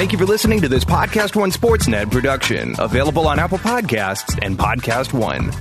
Thank you for listening to this Podcast One Sportsnet production, available on Apple Podcasts and Podcast One.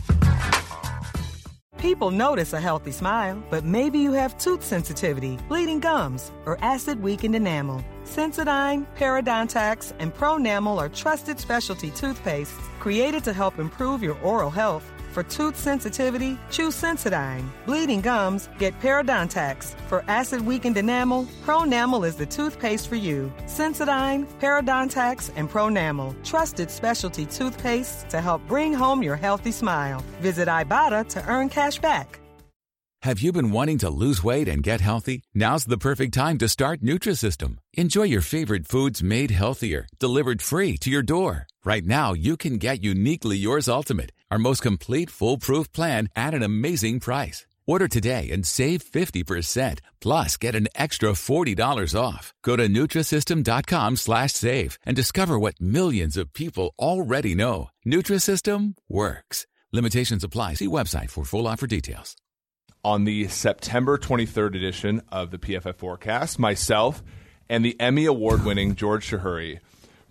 People notice a healthy smile, but maybe you have tooth sensitivity, bleeding gums, or acid weakened enamel. Sensodyne, Parodontax, and Pronamel are trusted specialty toothpastes created to help improve your oral health. For tooth sensitivity, choose Sensodyne. Bleeding gums, get Parodontax. For acid weakened enamel, Pronamel is the toothpaste for you. Sensodyne, Parodontax, and Pronamel. Trusted specialty toothpastes to help bring home your healthy smile. Visit Ibotta to earn cash back. Have you been wanting to lose weight and get healthy? Now's the perfect time to start Nutrisystem. Enjoy your favorite foods made healthier, delivered free to your door. Right now, you can get uniquely yours ultimate, our most complete foolproof plan at an amazing price. Order today and save 50%, plus get an extra $40 off. Go to Nutrisystem.com slash save and discover what millions of people already know. Nutrisystem works. Limitations apply. See website for full offer details. on the September 23rd edition of the PFF Forecast, myself and the Emmy Award winning George Chahrouri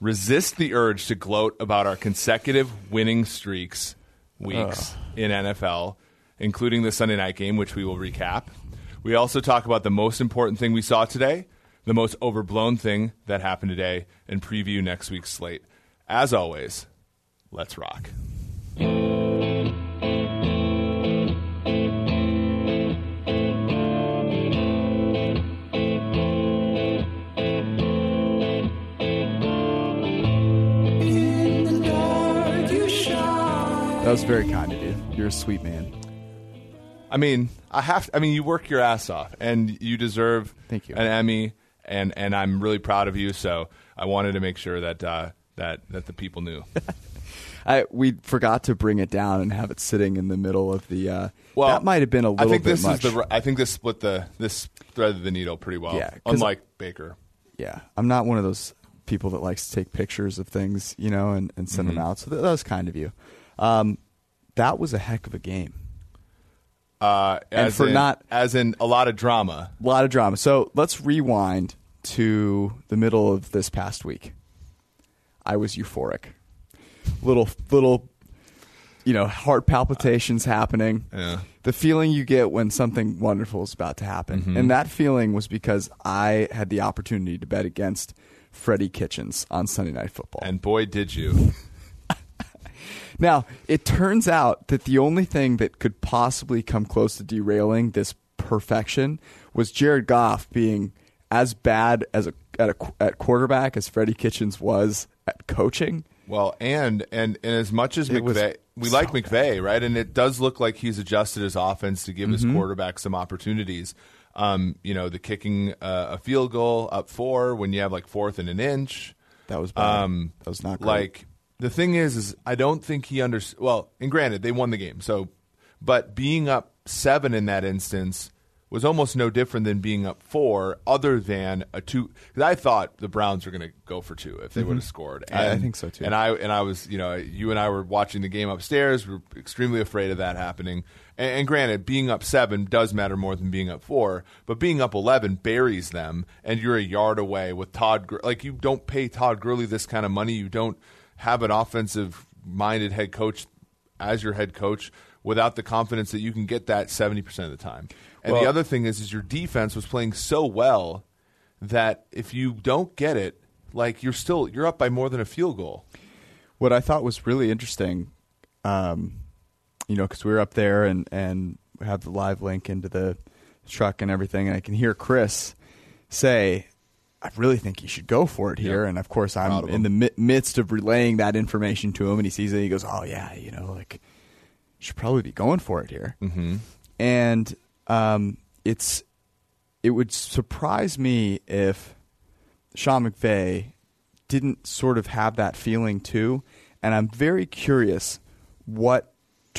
resist the urge to gloat about our consecutive winning streaks weeks in NFL, including the Sunday night game, which we will recap. We also talk about the most important thing we saw today, the most overblown thing that happened today, and preview next week's slate. As always, let's rock. That was very kind of you. You're a sweet man. I mean, I have. I mean, you work your ass off, and you deserve Thank you. an Emmy, and and I'm really proud of you. So I wanted to make sure that uh, that that the people knew. I we forgot to bring it down and have it sitting in the middle of the. Uh, Well, that might have been a little I think bit this much. is the. I think this split the this threaded the needle pretty well. Yeah, unlike Baker. yeah, I'm not one of those people that likes to take pictures of things, you know, and, and send Mm-hmm. them out. So that, that was kind of you. Um, that was a heck of a game. Uh, And for in- not- as in a lot of drama. A lot of drama. So let's rewind to the middle of this past week. I was euphoric. Little little you know, heart palpitations happening. Yeah. The feeling you get when something wonderful is about to happen. Mm-hmm. And that feeling was because I had the opportunity to bet against Freddie Kitchens on Sunday Night Football. And boy, did you! Now, it turns out that the only thing that could possibly come close to derailing this perfection was Jared Goff being as bad as a at, a, at quarterback as Freddie Kitchens was at coaching. Well, and and and as much as It McVay, we so like McVay, right? And it does look like he's adjusted his offense to give Mm-hmm. his quarterback some opportunities. Um, you know, the kicking uh, a field goal up four when you have like fourth and an inch. That was bad. Um, that was not great. Like the thing is, is I don't think he under. Well, and granted, they won the game, so but being up seven in that instance was almost no different than being up four, other than a two. Because I thought the Browns were going to go for two if they would have scored. Mm-hmm. I- I think so, too. And I and I was, you know, you and I were watching the game upstairs. We are extremely afraid of that happening. And, and granted, being up seven does matter more than being up four, but being up eleven buries them, and you're a yard away with Todd. Like you don't pay Todd Gurley this kind of money. You don't have an offensive minded head coach as your head coach without the confidence that you can get that 70% of the time. And the other thing is is your defense was playing so well that if you don't get it, like you're still you're up by more than a field goal. what I thought was really interesting, um, you know, because we were up there and and have the live link into the truck and everything, and I can hear Chris say, "I really think you should go for it here." Yep. And of course, I'm of in the mi- midst of relaying that information to him, and he sees it. He goes, "Oh yeah, you know, like should probably be going for it here." Mm-hmm. And um, it's it would surprise me if Sean McVay didn't sort of have that feeling too. And I'm very curious what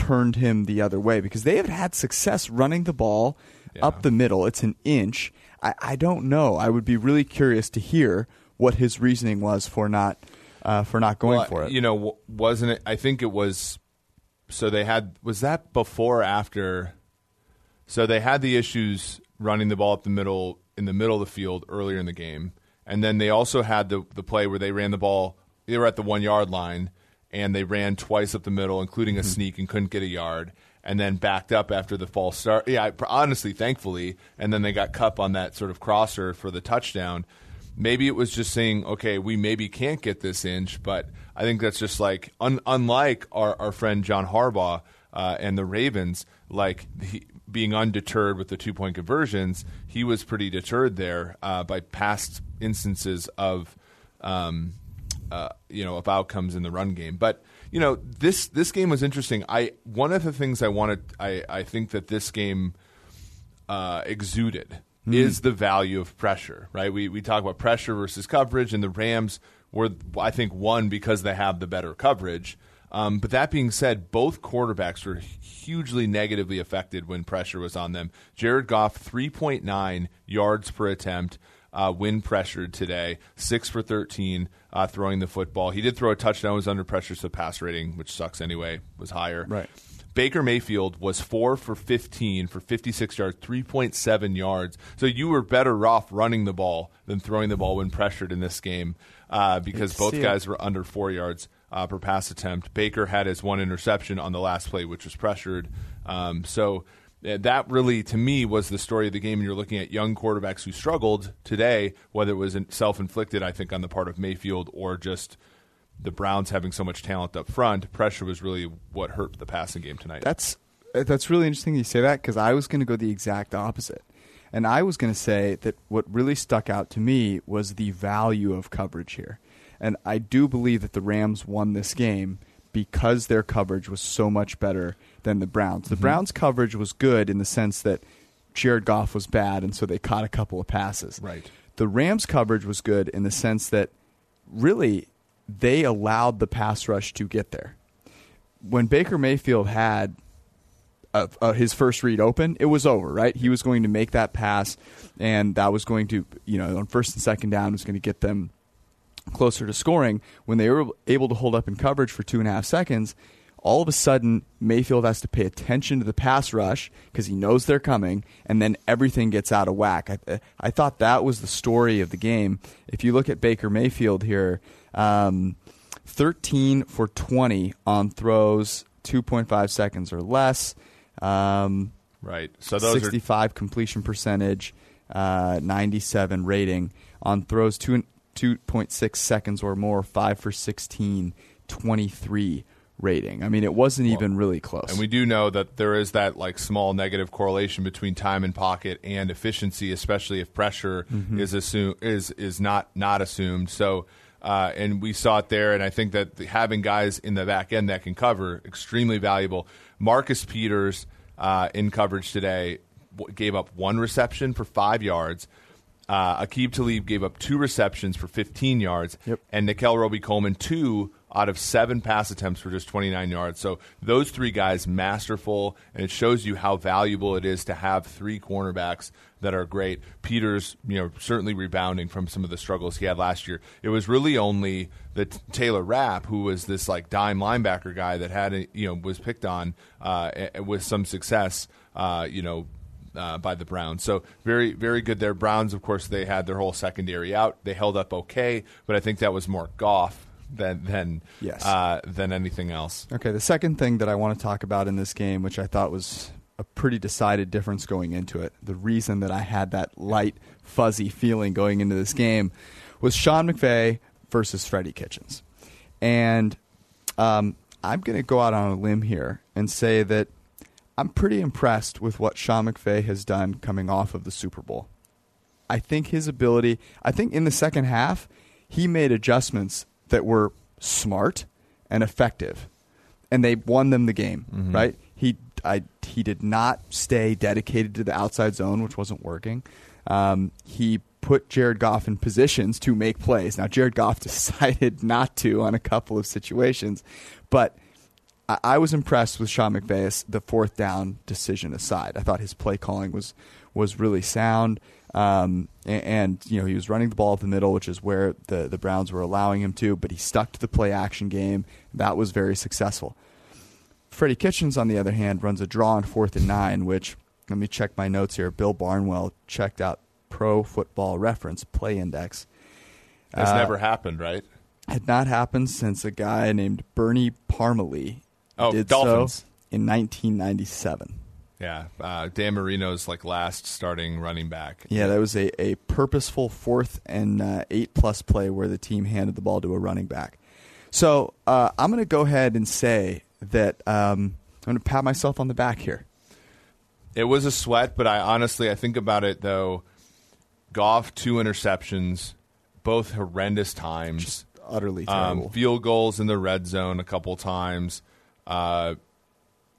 turned him the other way because they have had success running the ball Yeah. up the middle. It's an inch. I, I don't know. I would be really curious to hear what his reasoning was for not uh, for not going Well, for it. You know, wasn't it? I think it was. So they had was that before or after? So they had the issues running the ball up the middle in the middle of the field earlier in the game, And then they also had the the play where they ran the ball. They were at the one yard line, and they ran twice up the middle, including a sneak, and couldn't get a yard. And then backed up after the false start. Yeah, I, honestly, thankfully, and then they got cup on that sort of crosser for the touchdown. Maybe it was just saying, okay, we maybe can't get this inch, but I think that's just like un- unlike our, our friend John Harbaugh uh, and the Ravens, like he, being undeterred with the two point conversions, he was pretty deterred there uh, by past instances of. Um, uh, you know, of outcomes in the run game. But you know, this this game was interesting. I one of the things I wanted, I I think that this game uh, exuded Hmm. is the value of pressure. Right? We we talk about pressure versus coverage, and the Rams were, I think, one because they have the better coverage. Um, but that being said, both quarterbacks were hugely negatively affected when pressure was on them. Jared Goff, 3.9 yards per attempt uh, when pressured today, 6 for 13 uh, throwing the football. He did throw a touchdown, was under pressure, so pass rating, which sucks anyway, was higher. Right. Baker Mayfield was 4 for 15 for 56 yards, 3.7 yards. So you were better off running the ball than throwing the ball when pressured in this game uh, because both see it. guys were under 4 yards uh, per pass attempt. Baker had his one interception on the last play, which was pressured. Um, so that really, to me, was the story of the game. And you're looking at young quarterbacks who struggled today, whether it was self inflicted, I think, on the part of Mayfield or just the Browns having so much talent up front. Pressure was really what hurt the passing game tonight. That's uh, that's really interesting you say that because I was going to go the exact opposite, and I was going to say that what really stuck out to me was the value of coverage here, and I do believe that the Rams won this game because their coverage was so much better than the Browns. The Browns' coverage was good in the sense that Jared Goff was bad, and so they caught a couple of passes. Right. The Rams' coverage was good in the sense that really they allowed the pass rush to get there. When Baker Mayfield had uh, uh, his first read open, it was over, right? He was going to make that pass, and that was going to, you know, on first and second down, was going to get them closer to scoring. When they were able to hold up in coverage for two and a half seconds, all of a sudden Mayfield has to pay attention to the pass rush because he knows they're coming, and then everything gets out of whack. I, I thought that was the story of the game. If you look at Baker Mayfield here, um, 13 for 20 on throws, 2.5 seconds or less. Um, right. So those are 65 completion percentage, uh, 97 rating on throws two 2.6 seconds or more, 5 for 16, 23 rating. I mean, it wasn't even really close. And we do know that there is that like small negative correlation between time in pocket and efficiency, especially if pressure is assume is is not not assumed. So. Uh, and we saw it there, and I think that the, having guys in the back end that can cover extremely valuable. Marcus Peters uh, in coverage today w- gave up one reception for five yards. Uh, Aqib Talib gave up two receptions for 15 yards, Yep. and Nickell Robey-Coleman two out of seven pass attempts for just 29 yards. So those three guys masterful, and it shows you how valuable it is to have three cornerbacks that are great. Peters, you know, certainly rebounding from some of the struggles he had last year. It was really only the Taylor Rapp who was this like dime linebacker guy that had a, you know was picked on uh, with some success. Uh, you know, uh, by the Browns. So very, very good there. Browns, of course, they had their whole secondary out. They held up okay, but I think that was more Goff than than Yes. uh, than anything else. Okay, the second thing that I want to talk about in this game, which I thought was a pretty decided difference going into it, the reason that I had that light, fuzzy feeling going into this game was Sean McVay versus Freddie Kitchens. And um, I'm going to go out on a limb here and say that I'm pretty impressed with what Sean McVay has done coming off of the Super Bowl. I think his ability, I think in the second half, he made adjustments that were smart and effective. And they won them the game, right? He I, he did not stay dedicated to the outside zone, which wasn't working. Um, he put Jared Goff in positions to make plays. Now, Jared Goff decided not to on a couple of situations, but I, I was impressed with Sean McVay. The fourth down decision aside, I thought his play calling was was really sound. Um, and, and you know he was running the ball up the middle, which is where the the Browns were allowing him to. But he stuck to the play action game. That was very successful. Freddie Kitchens, on the other hand, runs a draw on fourth and nine, which let me check my notes here. Bill Barnwell checked out Pro Football Reference Play Index, It's never happened, right? Had not happened since a guy named Bernie Parmalee Oh, did Dolphins. so in 1997. Yeah, uh, Dan Marino's like last starting running back. Yeah, that was a, a purposeful fourth and uh, eight plus play where the team handed the ball to a running back. So uh, I'm going to go ahead and say that um, I'm going to pat myself on the back here. It was a sweat, but I honestly I think about it though. Goff two interceptions, both horrendous times. Utterly Um, field goals in the red zone a couple times, uh,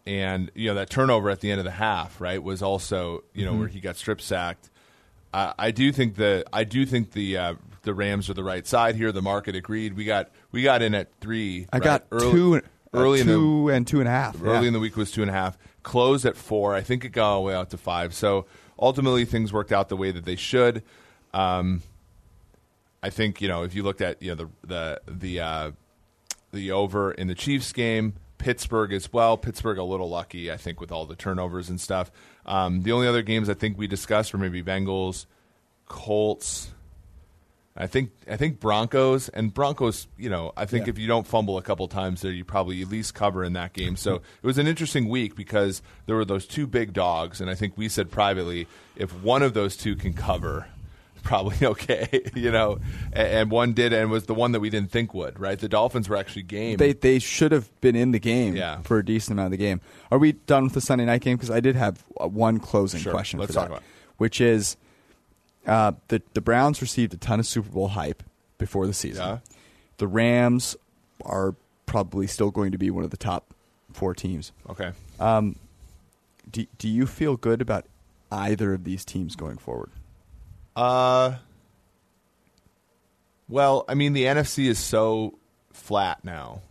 and you know that turnover at the end of the half, right, was also you Mm-hmm. know where he got strip sacked. Uh, I do think the I do think the uh, the Rams are the right side here. The market agreed. We got we got in at three. I right? got early, two, early uh, in the two and two and a half. early yeah. in the week was two and a half. Closed at four. I think it got all the way out to five. So ultimately, things worked out the way that they should. Um, I think you know if you looked at you know the the the uh, the over in the Chiefs game, Pittsburgh as well. Pittsburgh a little lucky, I think, with all the turnovers and stuff. Um, the only other games I think we discussed were maybe Bengals, Colts. I think I think Broncos and Broncos. You know, I think Yeah. if you don't fumble a couple times there, you probably at least cover in that game. So it was an interesting week because there were those two big dogs, and I think we said privately if one of those two can cover, probably okay. You know, and, and one did, and was the one that we didn't think would. Right, the Dolphins were actually game. They they should have been in the game Yeah. for a decent amount of the game. Are we done with the Sunday night game? Because I did have uh, one closing Sure. question Let's for talk that, about which is uh, the the Browns received a ton of Super Bowl hype before the season. Yeah. The Rams are probably still going to be one of the top four teams. okay. Do do you feel good about either of these teams going forward? Uh, well, I mean, the NFC is so flat now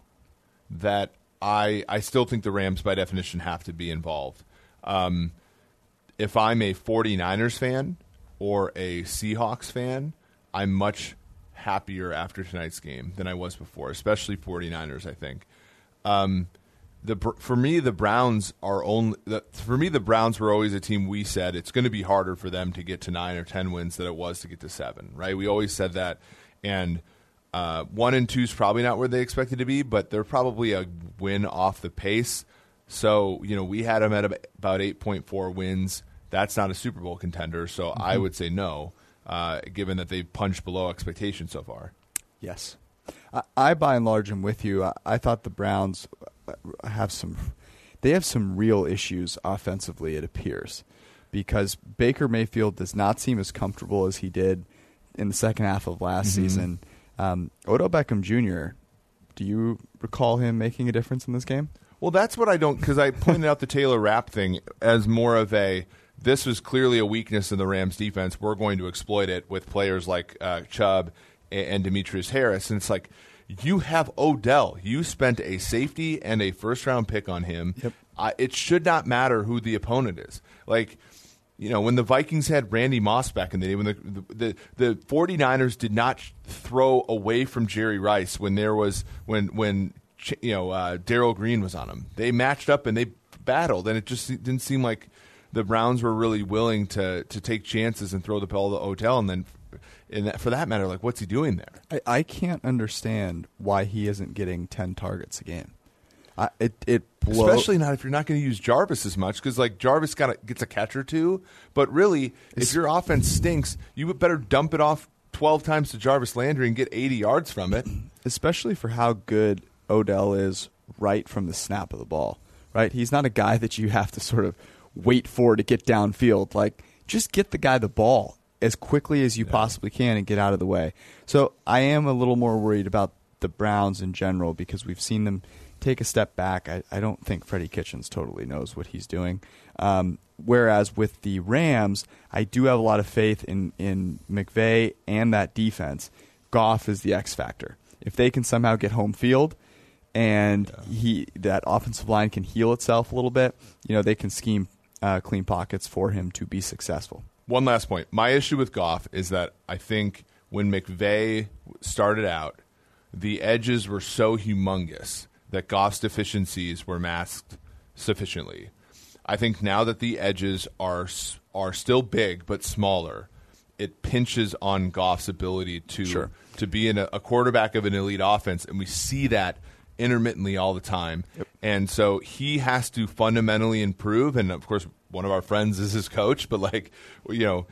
that I I still think the Rams, by definition, have to be involved. Um, if I'm a 49ers fan or a Seahawks fan, I'm much happier after tonight's game than I was before, especially 49ers, I think. Um, the for me the Browns are only the, for me the Browns were always a team we said it's going to be harder for them to get to 9 or 10 wins than it was to get to 7, right? We always said that and uh, 1 and 2 is probably not where they expected to be, but they're probably a win off the pace. So, you know, we had them at about 8.4 wins. That's not a Super Bowl contender, so I would say no, uh, given that they've punched below expectation so far. Yes. I, I by and large am with you. I, I thought the Browns have some they have some real issues offensively it appears because Baker Mayfield does not seem as comfortable as he did in the second half of last season. Um, Odell Beckham Jr. Do you recall him making a difference in this game? Well, that's what I don't because I pointed out the Taylor Rapp thing as more of a this was clearly a weakness in the Rams defense. We're going to exploit it with players like uh, Chubb and, and Demetrius Harris, and it's like you have Odell. You spent a safety and a first round pick on him. Yep. I, it should not matter who the opponent is. Like you know, when the Vikings had Randy Moss back in the day, when the the, the 49ers did not throw away from Jerry Rice when there was when when you know uh, Darrell Green was on him, they matched up and they battled, and it just didn't seem like the Browns were really willing to to take chances and throw the ball to Odell, and then. In that, for that matter, like what's he doing there? I, I can't understand why he isn't getting ten targets a game. I, it it blow, Especially not if you're not going to use Jarvis as much, because like Jarvis got a, gets a catch or two, but really, if your offense stinks, you better dump it off twelve times to Jarvis Landry and get eighty yards from it. especially for how good Odell is right from the snap of the ball. Right, he's not a guy that you have to sort of wait for to get downfield. Like, just get the guy the ball as quickly as you possibly can and get out of the way. So I am a little more worried about the Browns in general because we've seen them take a step back. I, I don't think Freddie Kitchens totally knows what he's doing. Um, whereas with the Rams, I do have a lot of faith in in McVay and that defense. Goff is the X factor. If they can somehow get home field and he that offensive line can heal itself a little bit, you know, they can scheme uh, clean pockets for him to be successful. One last point. My issue with Goff is that I think when McVay started out, the edges were so humongous that Goff's deficiencies were masked sufficiently. I think now that the edges are are still big but smaller, it pinches on Goff's ability to Sure. to be in a, a quarterback of an elite offense, and we see that intermittently all the time. And so he has to fundamentally improve. And of course, one of our friends is his coach, but like you know.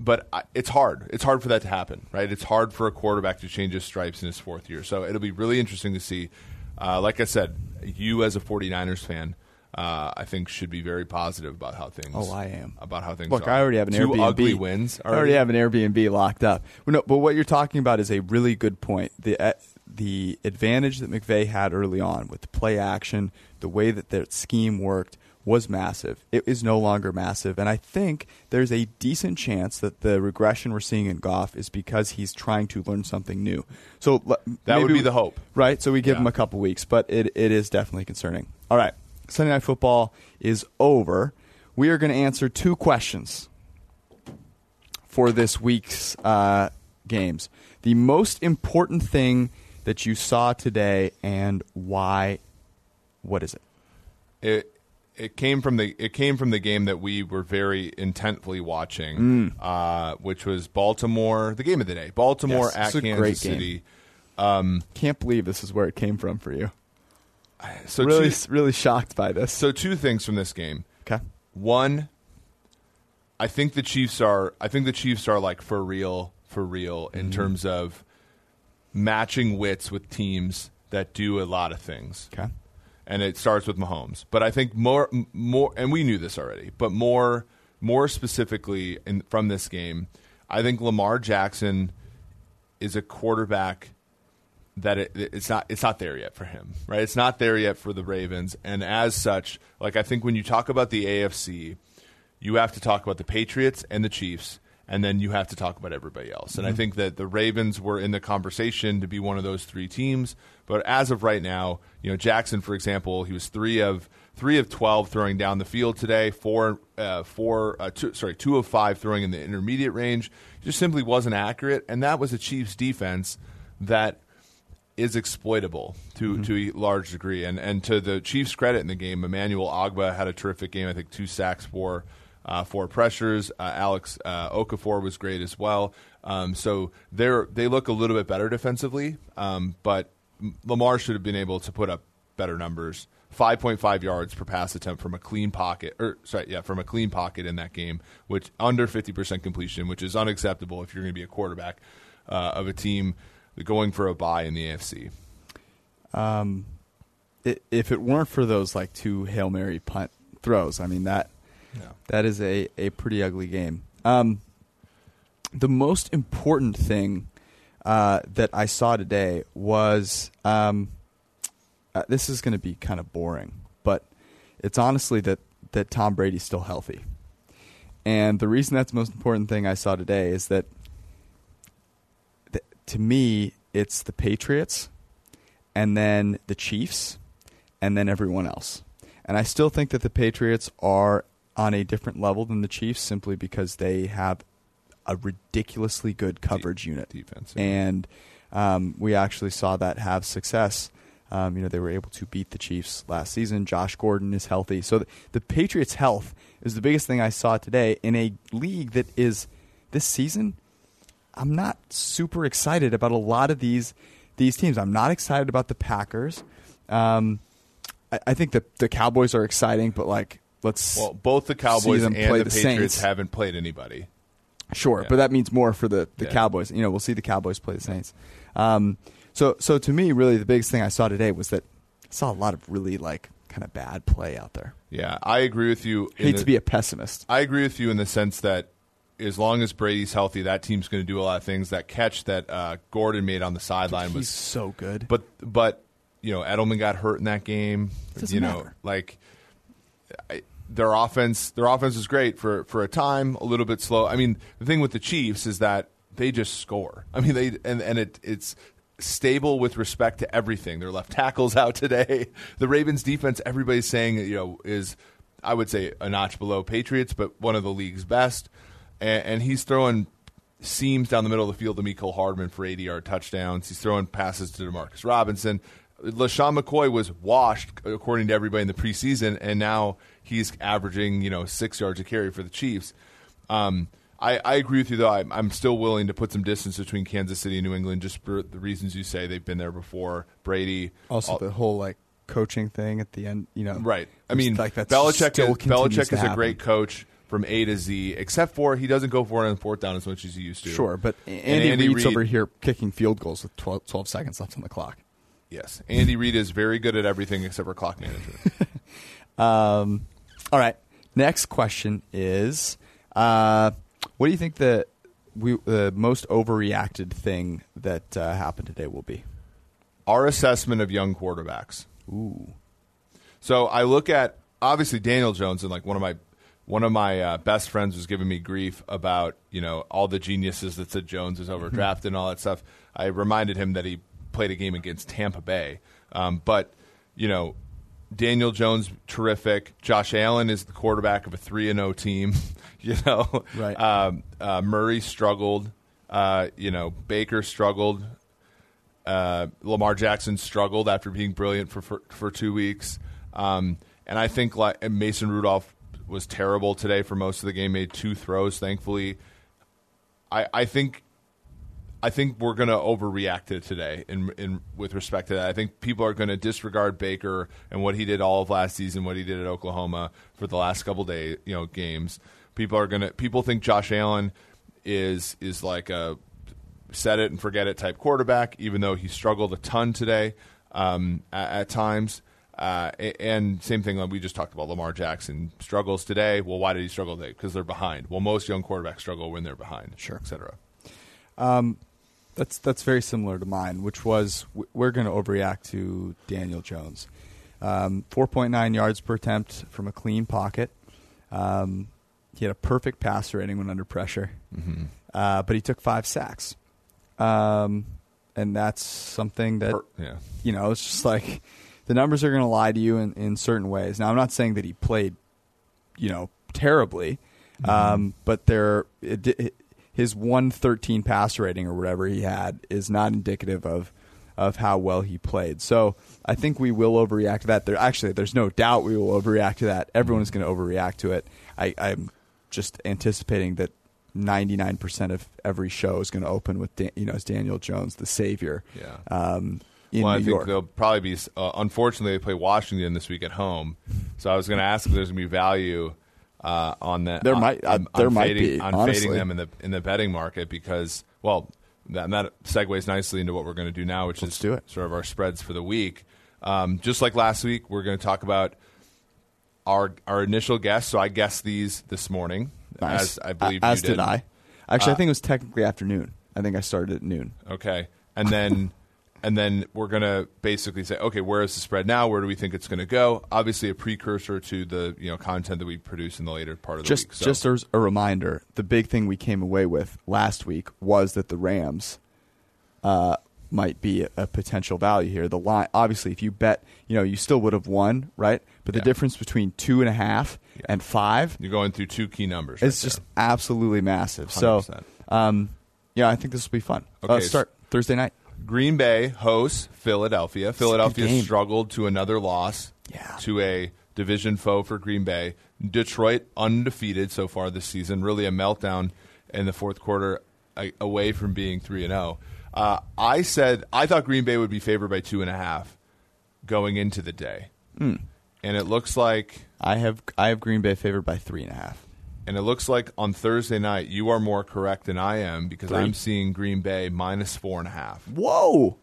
But I- it's hard. It's hard for that to happen, right? It's hard for a quarterback to change his stripes in his fourth year. So it'll be really interesting to see. Uh, like I said, you as a 49ers fan, uh, I think should be very positive about how things. Oh, I am. about how things. Look, are. I already have an Two Airbnb. ugly wins. I already have an Airbnb locked up. Well, no, but what you're talking about is a really good point. The uh, the advantage that McVay had early on with the play action, the way that their scheme worked was massive. It is no longer massive, and I think there's a decent chance that the regression we're seeing in Goff is because he's trying to learn something new. So That would be we- the hope. right? So we give Yeah. him a couple weeks, but it, it is definitely concerning. All right, Sunday Night Football is over. We are going to answer two questions for this week's uh, games. The most important thing that you saw today and why? What is it? it it came from the it came from the game that we were very intently watching, Mm. uh, which was Baltimore, the game of the day, Baltimore Yes, at Kansas. City. Can't believe this is where it came from for you. So really, two, really shocked by this. so two things from this game. Okay. One, I think the Chiefs are. I think the Chiefs are like for real, for real in terms of matching wits with teams that do a lot of things. Okay. And it starts with Mahomes. But I think more, more, and we knew this already. But more, more specifically in, from this game, I think Lamar Jackson is a quarterback that it, it's not it's not there yet for him, right? It's not there yet for the Ravens, and as such, like I think when you talk about the AFC, you have to talk about the Patriots and the Chiefs, and then you have to talk about everybody else. And I mm-hmm. think that the Ravens were in the conversation to be one of those three teams, but as of right now, you know Jackson, for example, he was three of three of twelve throwing down the field today, four uh, four uh, two, sorry two of five throwing in the intermediate range. Just simply wasn't accurate, and that was a Chiefs defense that is exploitable to to a large degree. And and to the Chiefs' credit in the game, Emmanuel Ogbah had a terrific game. I think two sacks, four uh, four pressures. Uh, Alex uh, Okafor was great as well. Um, so they're they look a little bit better defensively, um, but Lamar should have been able to put up better numbers. 5.5 yards per pass attempt from a clean pocket, or sorry, yeah, from a clean pocket in that game, which under 50% completion, which is unacceptable if you're going to be a quarterback uh, of a team going for a bye in the AFC. i if it weren't for those like two hail mary punt throws, I mean that that is a, a pretty ugly game. Um, the most important thing uh, that I saw today was um, uh, this is going to be kind of boring, but it's honestly that that Tom Brady's still healthy, and the reason that's the most important thing I saw today is that th- to me it's the Patriots, and then the Chiefs, and then everyone else. And I still think that the Patriots are on a different level than the Chiefs simply because they have a ridiculously good coverage unit. defense, yeah. And um, we actually saw that have success. Um, you know, they were able to beat the Chiefs last season. Josh Gordon is healthy. So the, the Patriots' health is the biggest thing I saw today in a league that is this season. I'm not super excited about a lot of these these teams. I'm not excited about the Packers. Um, I, I think the the Cowboys are exciting, but like let's Well, both the Cowboys and the, the Patriots Saints. haven't played anybody. Sure, Yeah. but that means more for the, the Yeah. Cowboys. You know, we'll see the Cowboys play the Saints. Um, so, so to me, really, the biggest thing I saw today was that I saw a lot of really like kind of bad play out there. Yeah, I agree with you. Hate the- to be a pessimist. I agree with you in the sense that as long as Brady's healthy, that team's going to do a lot of things. That catch that uh, Gordon made on the sideline was so good. But but you know Edelman got hurt in that game. You know, matter. like their offense, their offense is great for for a time. A little bit slow. I mean, the thing with the Chiefs is that they just score. I mean, they and and it it's stable with respect to everything. Their left tackles out today. The Ravens defense, everybody's saying you know is I would say a notch below Patriots, but one of the league's best. And, and he's throwing seams down the middle of the field to Mecole Hardman for 80 yard touchdowns. He's throwing passes to Demarcus Robinson. LeSean McCoy was washed, according to everybody in the preseason, and now he's averaging, you know, six yards a carry for the Chiefs. Um, I, I agree with you though. I'm, I'm still willing to put some distance between Kansas City and New England just for the reasons you say. They've been there before. Brady, Also, all- the whole like coaching thing at the end, you know, Right. I mean, like that's Belichick is, Belichick is a great coach from A to Z, except for he doesn't go for it on fourth down as much as he used to. Sure, but And Andy, Andy Reid's Reid- over here kicking field goals with 12, 12 seconds left on the clock. Yes, Andy Reid is very good at everything except for clock management. Um, all right. Next question is, uh, what do you think the we the most overreacted thing that uh, happened today will be? Our assessment of young quarterbacks. Ooh, So I look at obviously Daniel Jones and like one of my one of my uh, best friends was giving me grief about you know all the geniuses that said Jones is overdrafted and all that stuff. I reminded him that he played a game against Tampa Bay, um, but you know Daniel Jones terrific. Josh Allen is the quarterback of a three and zero team. you know, Right. Um, uh, Murray struggled. Uh, you know, Baker struggled. Uh, Lamar Jackson struggled after being brilliant for for, for two weeks, um, and I think like Mason Rudolph was terrible today for most of the game. Made two throws, thankfully. I I think I think we're going to overreact to it today in in with respect to that. I think people are going to disregard Baker and what he did all of last season, what he did at Oklahoma for the last couple day you know games. People are going to people think Josh Allen is is like a set it and forget it type quarterback, even though he struggled a ton today um, at, at times. Uh, and same thing like we just talked about. Lamar Jackson struggles today. Well, why did he struggle today? Because they're behind. Well, most young quarterbacks struggle when they're behind. Sure. et cetera. That's that's very similar to mine, which was we're going to overreact to Daniel Jones. Um, 4.9 yards per attempt from a clean pocket. Um, he had a perfect passer rating when under pressure, uh, but he took five sacks, um, and that's something that yeah. you know it's just like the numbers are going to lie to you in, in certain ways. Now, I'm not saying that he played, you know, terribly, um, but there it, it, his 113 pass rating or whatever he had is not indicative of of how well he played. So I think we will overreact to that. There actually, there's no doubt we will overreact to that. Everyone is going to overreact to it. I, I'm just anticipating that 99% of every show is going to open with Dan, you know as Daniel Jones, the savior. Yeah. Um, in well, I New think York. they'll probably be. Uh, unfortunately, they play Washington this week at home, so I was going to ask if there's going to be value uh, on that. There on- might- uh, on, there on might fading, be, on honestly. fading them in the in the betting market because well, that, that segues nicely into what we're going to do now, which Let's is do it. sort of our spreads for the week. Um, just like last week, we're going to talk about our our initial guess. So I guessed these this morning, Nice. as I believe as you did did. I. Actually, Uh, I think it was technically afternoon. I think I started at noon. Okay, and then and then we're gonna basically say, okay, where is the spread now? Where do we think it's going to go? Obviously, a precursor to the you know content that we produce in the later part of the Just week. So, just as a reminder, the big thing we came away with last week was that the Rams uh, might be a potential value here. The line, obviously, if you bet, you know, you still would have won, right? But the Yeah. difference between two and a half and five you're going through two key numbers. It's right just absolutely massive. So, 100%. um, yeah, I think this will be fun. Okay, uh, start Thursday night. Green Bay hosts Philadelphia. Philadelphia struggled to another loss Yeah. to a division foe for Green Bay. Detroit undefeated so far this season. Really a meltdown in the fourth quarter, away from being three and zero. Uh, I said I thought Green Bay would be favored by two and a half going into the day, Hmm. and it looks like I have I have Green Bay favored by three and a half. And it looks like on Thursday night you are more correct than I am because Three. I'm seeing Green Bay minus four and a half. Whoa!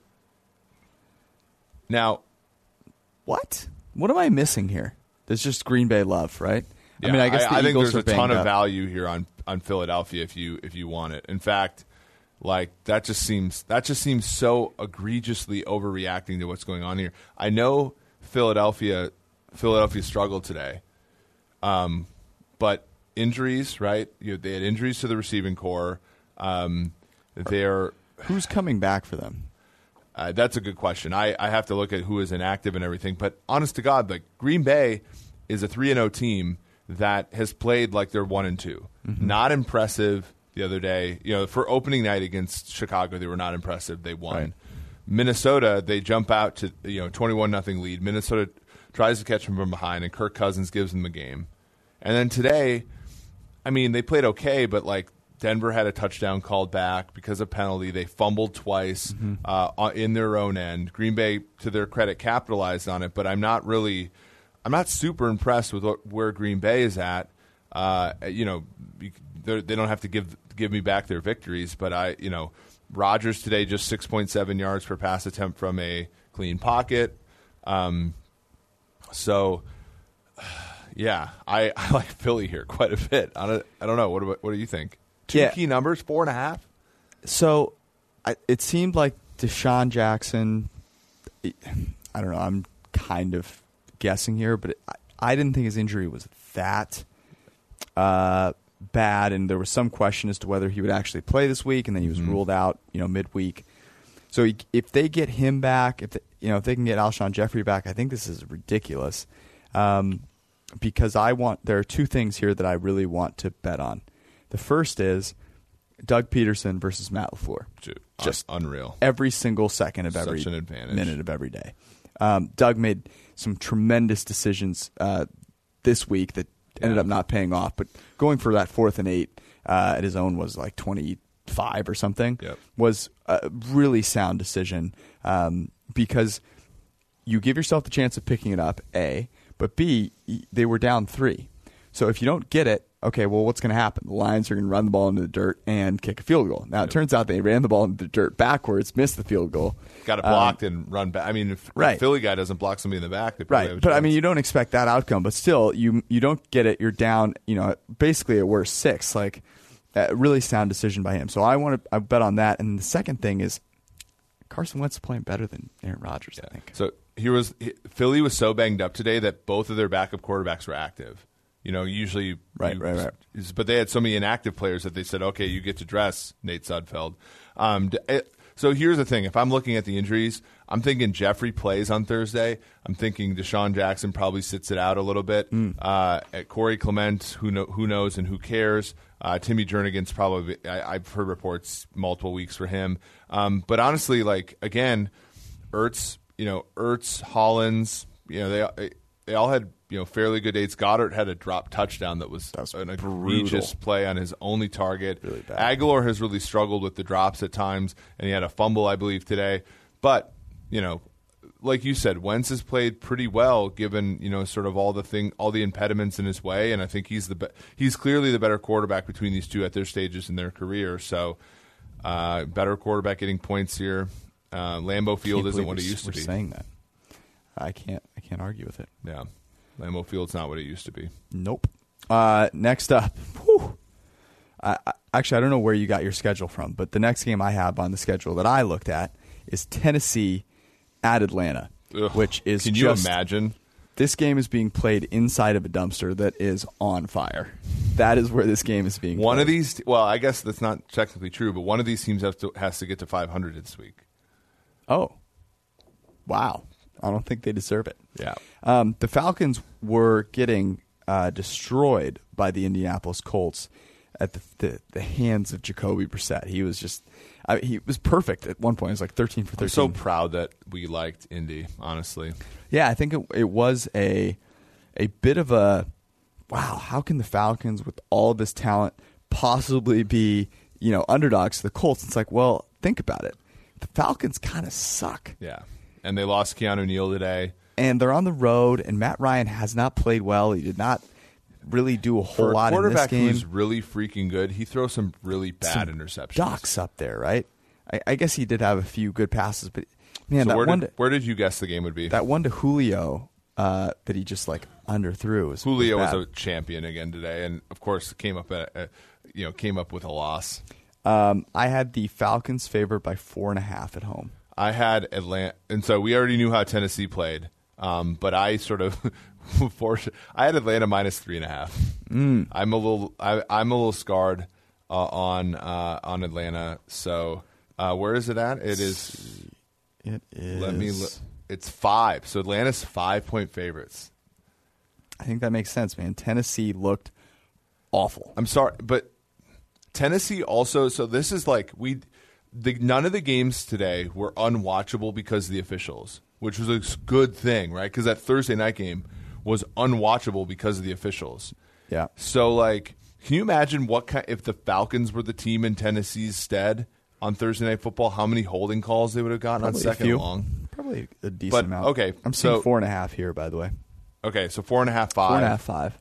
Now, What? What am I missing here? There's just Green Bay love, right? I mean, I guess the I, think there's a ton of up. value here on on Philadelphia if you if you want it. In fact, like that just seems that just seems so egregiously overreacting to what's going on here. I know Philadelphia Philadelphia struggled today, um, but injuries, right? You know, they had injuries to the receiving core. Um, they're Who's coming back for them? uh, that's a good question. I, I have to look at who is inactive and everything. But honest to God, like Green Bay is a three and zero team that has played like they're one and 2 Not impressive the other day. You know, for opening night against Chicago, they were not impressive. They won. Right. Minnesota, they jump out to you know twenty one nothing lead. Minnesota tries to catch them from behind, and Kirk Cousins gives them the game. And then today, I mean, they played okay, but like Denver had a touchdown called back because of penalty. They fumbled twice uh, in their own end. Green Bay, to their credit, capitalized on it. But I'm not really, I'm not super impressed with what, where Green Bay is at. Uh, you know, they don't have to give give me back their victories, but I, you know, Rodgers today just 6.7 yards per pass attempt from a clean pocket. Um, so, yeah, I, I like Philly here quite a bit. I don't, I don't know. What do, what do you think? Two Yeah. key numbers, four and a half. So I, it seemed like DeSean Jackson. I don't know. I'm kind of guessing here, but I, I didn't think his injury was that uh, bad, and there was some question as to whether he would actually play this week, and then he was ruled out, you know, midweek. So he, if they get him back, if they, you know if they can get Alshon Jeffery back, I think this is ridiculous. Um, because I want there are two things here that I really want to bet on. The first is Doug Pederson versus Matt LaFleur. Dude, Just un- unreal. every single second of Such every an advantage. minute of every day. Um, Doug made some tremendous decisions uh, this week that ended up not paying off, but going for that fourth and eight uh, at his own was like twenty five or something. Yep. Was a really sound decision um, because you give yourself the chance of picking it up. A, but B, they were down three. So if you don't get it, okay, well, what's going to happen? The Lions are going to run the ball into the dirt and kick a field goal. Now, it turns out they ran the ball into the dirt backwards, missed the field goal. Got it Um, blocked and run back. I mean, if Right. a Philly guy doesn't block somebody in the back, they probably have a Right, but I mean, you don't expect that outcome. But still, you you don't get it. You're down. You know, basically at worst six. Like, a really sound decision by him. So I want to I bet on that. And the second thing is Carson Wentz is playing better than Aaron Rodgers. I think. So he was he- Philly was so banged up today that both of their backup quarterbacks were active. You know, usually, Right, you- right, right. But they had so many inactive players that they said, "Okay, you get to dress Nate Sudfeld." Um, it- so here's the thing: if I'm looking at the injuries, I'm thinking Jeffery plays on Thursday. I'm thinking DeSean Jackson probably sits it out a little bit. Hmm. Uh, at Corey Clement, who know, who knows and who cares? Uh, Timmy Jernigan's probably. I, I've heard reports multiple weeks for him. Um, but honestly, like again, Ertz, you know, Ertz, Hollins, you know, they they all had you know fairly good dates. Goedert had a drop touchdown that was, That was an brutal. egregious play on his only target. Really bad. Agholor has really struggled with the drops at times, and he had a fumble, I believe, today. But you know, like you said, Wentz has played pretty well given you know sort of all the thing, all the impediments in his way, and I think he's the be- he's clearly the better quarterback between these two at their stages in their career. So, uh, better quarterback getting points here. Uh, Lambeau Field isn't what it used to we're be. Saying that, I can't. I can't argue with it. Yeah, Lambeau Field's not what it used to be. Nope. Uh, next up, whew. I, I, actually, I don't know where you got your schedule from, but the next game I have on the schedule that I looked at is Tennessee at Atlanta, Ugh. which is Can you just- imagine? This game is being played inside of a dumpster that is on fire. That is where this game is being. One played. of these, well, I guess that's not technically true, but one of these teams has to has to get to 500 this week. Oh, wow! I don't think they deserve it. Yeah. Um, the Falcons were getting uh, destroyed by the Indianapolis Colts at the, the, the hands of Jacoby Brissett. He was just, I, he was perfect at one point. He was like thirteen for I'm thirteen. so proud that we liked Indy. Honestly, Yeah, I think it, it was a a bit of a wow. How can the Falcons, with all this talent, possibly be you know underdogs to the Colts? It's like, well, think about it. The Falcons kind of suck, yeah. And they lost Keanu Neal today. and they're on the road. And Matt Ryan has not played well. He did not really do a whole For a lot in this quarterback game. who's really freaking good, he throws some really bad Some interceptions. Ducks up there, right? I, I guess he did have a few good passes, but man, So that where one did, to, where did you guess the game would be? that one to Julio uh, that he just like underthrew was Julio was, bad. a champion again today, and of course came up at, uh, you know came up with a loss. Um, I had the Falcons favored by four and a half at home. I had Atlanta, and so we already knew how Tennessee played. Um, but I sort of forced. I had Atlanta minus three and a half. Mm. I'm a little. I, I'm a little scarred uh, on uh, on Atlanta. So uh, where is it at? It is. It is. Let me. Look. It's five. So Atlanta's five point favorites. I think that makes sense, man. Tennessee looked awful. I'm sorry, but Tennessee also. So this is like we. The, none of the games today were unwatchable because of the officials, which was a good thing, right? Because that Thursday night game was unwatchable because of the officials. Yeah. So like Can you imagine what kind, if the Falcons were the team in Tennessee's stead on Thursday Night Football? How many holding calls they would have gotten Probably on second few. long? Probably a decent But, amount. okay, I'm seeing so- four and a half here, by the way. Okay, so four and a half, five. Four and a half, five.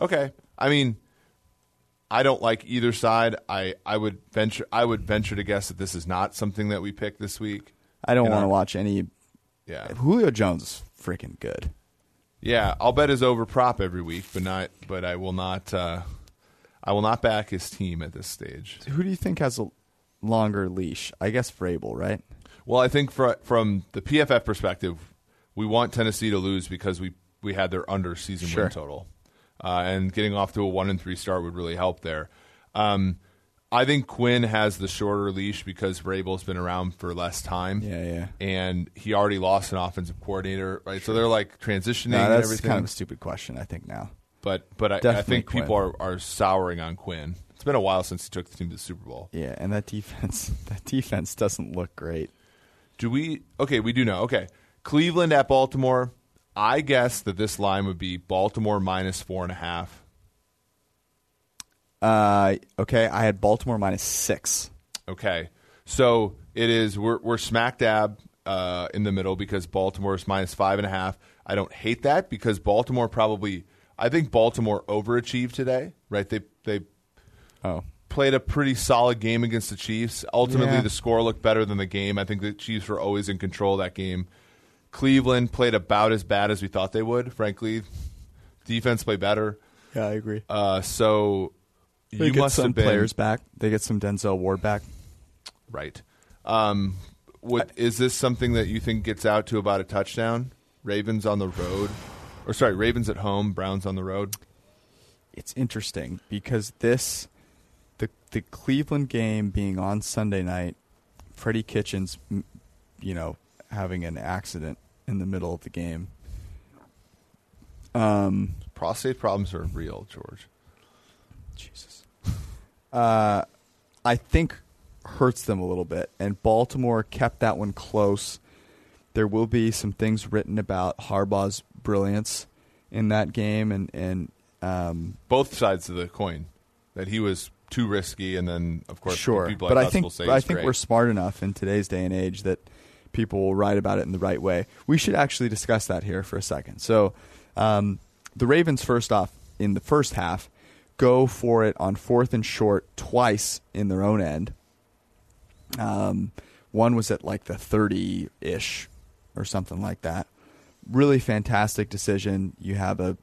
Okay, I mean, I don't like either side. I, I would venture I would venture to guess that this is not something that we picked this week. I don't want to watch any. Yeah, Julio Jones is freaking good. yeah. I'll bet his over prop every week, but not. But I will not. Uh, I will not back his team at this stage. Who do you think has a longer leash? I guess Vrabel, right? Well, I think fr- from the PFF perspective, we want Tennessee to lose because we we had their under season Sure. win total, uh, and getting off to a one and three start would really help there. Um, I think Quinn has the shorter leash because Vrabel's been around for less time. Yeah, yeah. and he already lost an offensive coordinator, right? So they're like transitioning No, that's everything. kind of a stupid question. I think now. but but I, I think people are, are souring on Quinn. It's been a while since he took the team to the Super Bowl. Yeah, and that defense, that defense doesn't look great. Do we? Okay, we do know. Okay, Cleveland at Baltimore. I guess that this line would be Baltimore minus four and a half. Uh, okay, I had Baltimore minus six. Okay, so it is. We're we're smack dab uh, in the middle because Baltimore is minus five and a half. I don't hate that because Baltimore probably. I think Baltimore overachieved today. Right? They they Oh, played a pretty solid game against the Chiefs. Ultimately, Yeah. the score looked better than the game. I think the Chiefs were always in control of that game. Cleveland played about as bad as we thought they would. Frankly, defense played better. yeah, I agree. Uh, so They you get must some have been players back. They get some Denzel Ward back. right. Um, what is this something that you think gets out to about a touchdown? Ravens on the road, or sorry, Ravens at home, Browns on the road. It's interesting because this, the the Cleveland game being on Sunday night, Freddie Kitchens, you know, having an accident in the middle of the game. Um, Prostate problems are real, George. Jesus. Uh, I think hurts them a little bit, and Baltimore kept that one close. There will be some things written about Harbaugh's brilliance in that game, and and um, Both sides of the coin. That he was too risky, and then of course sure. people like but I think will say but I think great. we're smart enough in today's day and age that people will write about it in the right way. We should actually discuss that here for a second. So, um, the Ravens, first off, in the first half, go for it on fourth and short twice in their own end. Um, one was at like the thirty ish or something like that. Really fantastic decision. You have a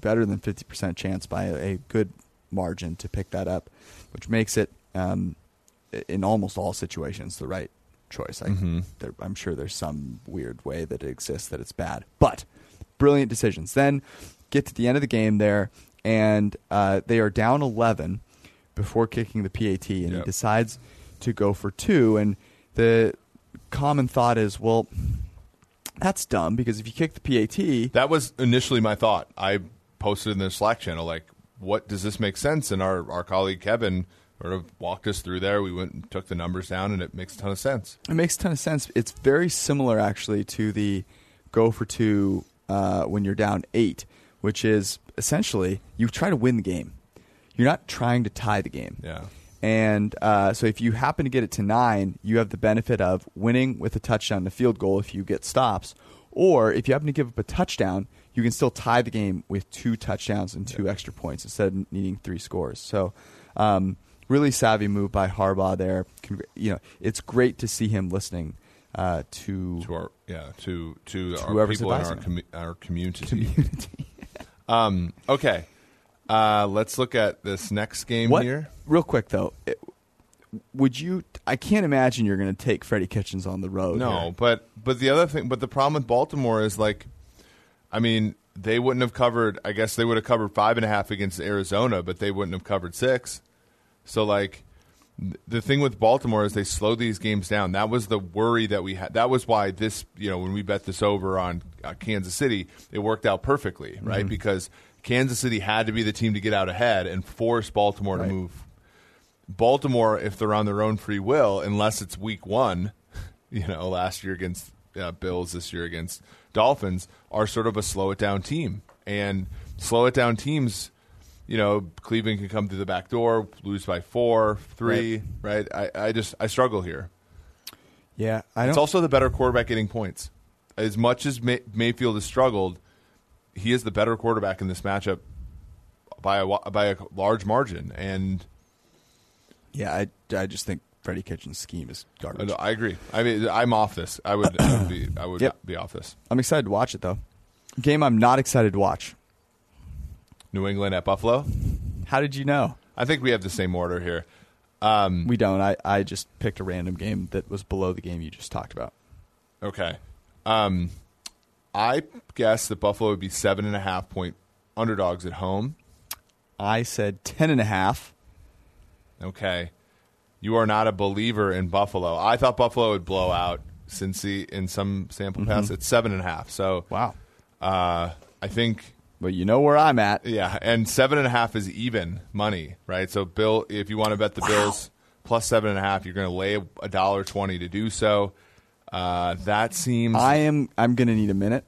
better than 50% chance by a good margin to pick that up, which makes it, um, in almost all situations, the right choice. I, there, I'm sure there's some weird way that it exists that it's bad, but brilliant decisions. Then get to the end of the game there, and uh, they are down 11 before kicking the PAT, and he decides to go for two. And the common thought is, well, that's dumb because if you kick the PAT, That was initially my thought. I posted in the Slack channel, like, what does this make sense? And our, our colleague Kevin sort of walked us through there. We went and took the numbers down, and it makes a ton of sense. It makes a ton of sense. It's very similar, actually, to the go for two uh, when you're down eight, which is essentially you try to win the game. You're not trying to tie the game. Yeah. And uh, so if you happen to get it to nine, you have the benefit of winning with a touchdown and a field goal if you get stops. Or if you happen to give up a touchdown, you can still tie the game with two touchdowns and two extra points instead of needing three scores. So, um, really savvy move by Harbaugh there. You know, it's great to see him listening uh, to, To our yeah to to, our whoever's people in our advising our community. community. Um, okay, uh, let's look at this next game what? here. Real quick though, it, would you? I can't imagine you're going to take Freddie Kitchens on the road. No, here. but but the other thing, but the problem with Baltimore is like, I mean, they wouldn't have covered. I guess they would have covered five and a half against Arizona, but they wouldn't have covered six. So like, the thing with Baltimore is they slow these games down. That was the worry that we had. That was why this, you know, when we bet this over on uh, Kansas City, it worked out perfectly, right? Mm-hmm. Because Kansas City had to be the team to get out ahead and force Baltimore Right. to move Baltimore, if they're on their own free will, unless it's week one, you know, last year against uh, Bills, this year against Dolphins, are sort of a slow it down team. And slow it down teams, you know, Cleveland can come through the back door, lose by four, three, right? I, I just I struggle here. Yeah, I don't. It's also the better quarterback getting points. As much as May- Mayfield has struggled, he is the better quarterback in this matchup by a by a large margin. And yeah, I, I just think Freddie Kitchens' scheme is garbage. I agree. I mean, I'm off this. I would, I would be I would Yep. be off this. I'm excited to watch it though. Game I'm not excited to watch. New England at Buffalo. How did you know? I think we have the same order here. Um, We don't. I, I just picked a random game that was below the game you just talked about. Okay. Um, I guess that Buffalo would be seven and a half point underdogs at home. I said ten and a half. Okay. You are not a believer in Buffalo. I thought Buffalo would blow out Cincy in some sample pass. It's seven and a half. So Wow. uh, I think But you know where I'm at. yeah, and seven and a half is even money, right? So Bill, if you want to bet the Bills plus seven and a half, you're going to lay a dollar twenty to do so. Uh, that seems I am. I'm going to need a minute.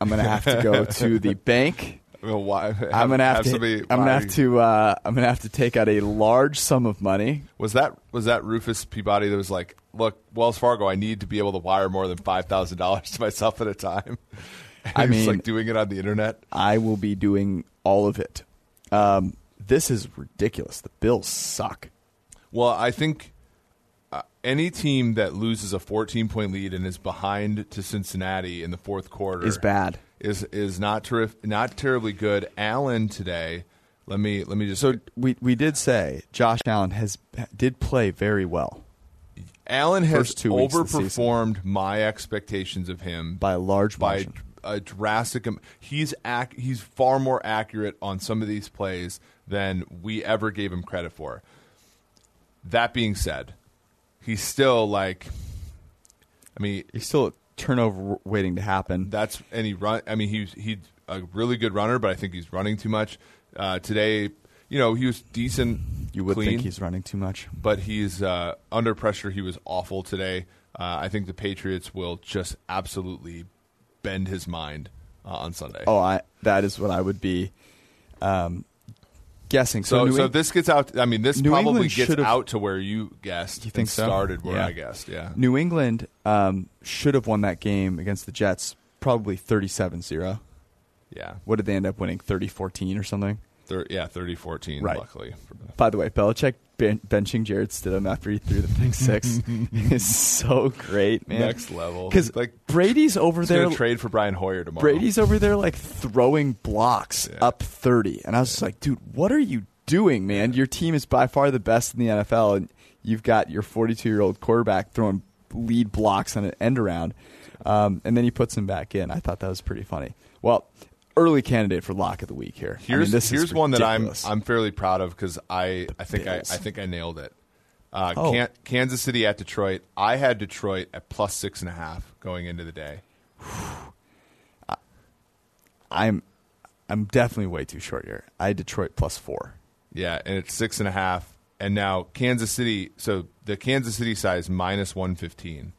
I'm going to have to go to the bank. Well, why, I'm going to have, to. somebody- I'm going to have to. Uh, I'm going to have to take out a large sum of money. Was that was that Rufus Peabody that was like, "Look, Wells Fargo, I need to be able to wire more than five thousand dollars to myself at a time." I mean- like doing it on the internet. I will be doing all of it. Um, this is ridiculous. The Bills suck. Well, I think uh, any team that loses a 14 point lead and is behind to Cincinnati in the fourth quarter Is bad. Is is not terrif- not terribly good. Allen today. Let me let me just So we we did say Josh Allen has did play very well Allen has first two weeks of the season. overperformed my expectations of him by a large by margin. A drastic. He's ac- he's far more accurate on some of these plays than we ever gave him credit for. That being said, he's still like. I mean, He's still a turnover waiting to happen. that's and he run. I mean, he's he's a really good runner, but I think he's running too much uh, today. You know, he was decent. You would clean, think he's running too much. but he's uh, under pressure. He was awful today. Uh, I think the Patriots will just absolutely bend his mind uh, on Sunday. Oh, I that is what I would be um, guessing. So, So, so Eng- this gets out, I mean, this New probably England gets out to where you guessed. You think so? Started where Yeah. I guessed. Yeah. New England um, should have won that game against the Jets, probably 37-0. Yeah. What did they end up winning? 30-14 or something? Thir- yeah. 30-14, Right. Luckily. By the way, Belichick ben- benching Jarrett Stidham after he threw the pick six is so great, man. Next level. Because like Brady's over he's there. trade for Brian Hoyer tomorrow. Brady's over there like throwing blocks Yeah. up 30. And I was just like, dude, what are you doing, man? Your team is by far the best in the NFL, and you've got your 42 year old quarterback throwing lead blocks on an end around. Um, and then he puts him back in. I thought that was pretty funny. Well, early candidate for lock of the week here. I mean, Here's this here's one that I'm. I'm fairly proud of because I I think I, I think I nailed it. Uh, Oh. Can- Kansas City at Detroit. I had Detroit at plus six and a half going into the day. I'm, I'm definitely way too short here. I had Detroit plus four. Yeah, and it's six and a half. And now Kansas City. So the Kansas City side is minus one fifteen.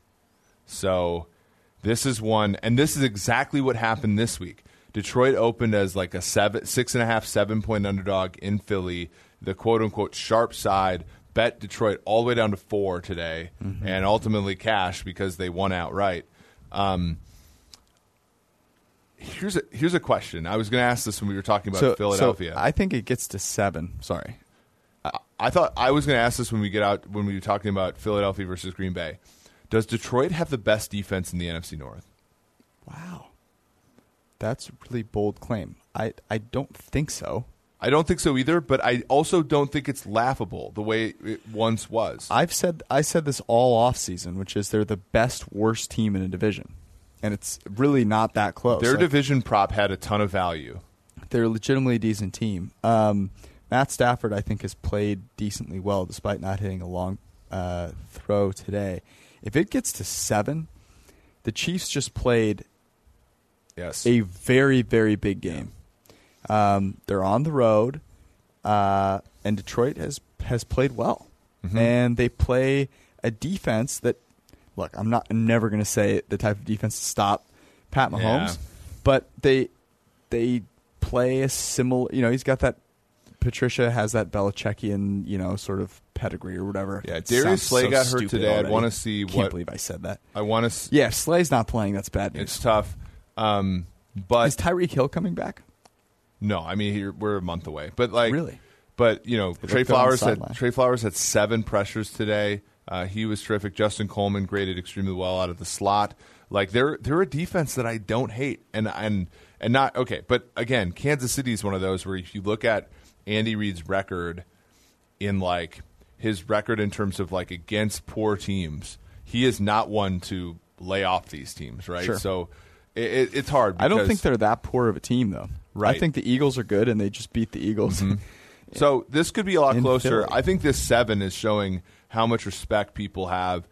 So this is one, and this is exactly what happened this week. Detroit opened as like a seven, six and a half, seven point underdog in Philly. The quote unquote sharp side bet Detroit all the way down to four today, and ultimately cash because they won outright. Um, here's a here's a question. I was going to ask this when we were talking about so, Philadelphia. So I think it gets to seven. Sorry. I thought I was going to ask this when we get out when we were talking about Philadelphia versus Green Bay. Does Detroit have the best defense in the NFC North? Wow. That's a really bold claim. I, I don't think so. I don't think so either, but I also don't think it's laughable the way it once was. I've said I said this all off season, which is they're the best worst team in a division. And it's really not that close. Their Like, division prop had a ton of value. they're a legitimately decent team. Um, Matt Stafford, I think, has played decently well despite not hitting a long uh, throw today. If it gets to seven, the Chiefs just played Yes. a very, very big game. Um, they're on the road, uh, and Detroit has has played well, Mm-hmm. and they play a defense that. Look, I'm not I'm never going to say the type of defense to stop Pat Mahomes, Yeah. but they they play a similar. You know, he's got that Patricia has that Belichickian, you know, sort of pedigree or whatever. Yeah, Darius Slay so got hurt today. I'd wanna see Can't what- believe I said that. I want to. Yeah, Slay's not playing. That's bad news. It's tough. Um, but Is Tyreek Hill coming back? No, I mean here, we're a month away, but like Really? But you know, Trey looked good on the Flowers had sideline. Trey Flowers had seven pressures today. Uh, he was terrific. Justin Coleman graded extremely well out of the slot. Like they're they're a defense that I don't hate, and and and not okay. But again, Kansas City is one of those where if you look at Andy Reid's record in like his record in terms of like against poor teams, he is not one to lay off these teams, right? Sure. So it, it, it's hard. I don't think they're that poor of a team, though. Right. Mm-hmm. I think the Eagles are good, and they just beat the Eagles. So this could be a lot In closer. Philly. I think this seven is showing how much respect people have.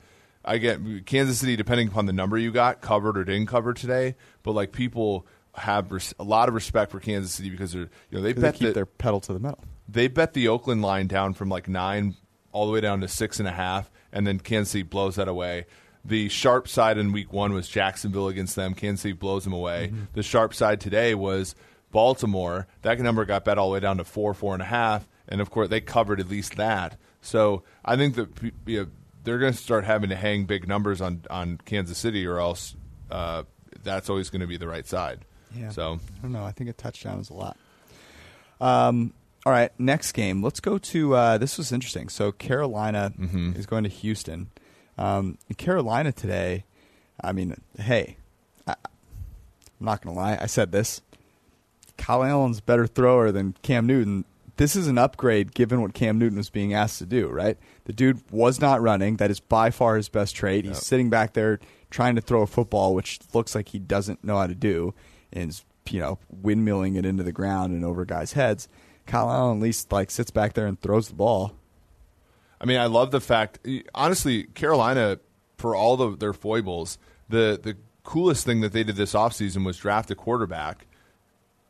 I get Kansas City, depending upon the number you got, covered or didn't cover today. But like people have res- a lot of respect for Kansas City because they're you know they they bet keep that their pedal to the metal. they bet the Oakland line down from like nine all the way down to six and a half, and then Kansas City blows that away. The sharp side in week one was Jacksonville against them. Kansas City blows them away. Mm-hmm. The sharp side today was Baltimore. That number got bet all the way down to four, four and a half, and of course they covered at least that. So I think that you know, they're going to start having to hang big numbers on on Kansas City, or else uh, that's always going to be the right side. Yeah. So I don't know. I think a touchdown is a lot. Um. All right. Next game. Let's go to. Uh, this was interesting. So Carolina Mm-hmm. is going to Houston. Um, in Carolina today. I mean, hey, I, I'm not going to lie. I said this. Kyle Allen's a better thrower than Cam Newton. This is an upgrade given what Cam Newton was being asked to do, right? The dude was not running. That is by far his best trait. He's sitting back there trying to throw a football, which looks like he doesn't know how to do, and is, you know, windmilling it into the ground and over guys' heads. Kyle Allen at least like sits back there and throws the ball. I mean, I love the fact. Honestly, Carolina, for all of their foibles, the the coolest thing that they did this offseason was draft a quarterback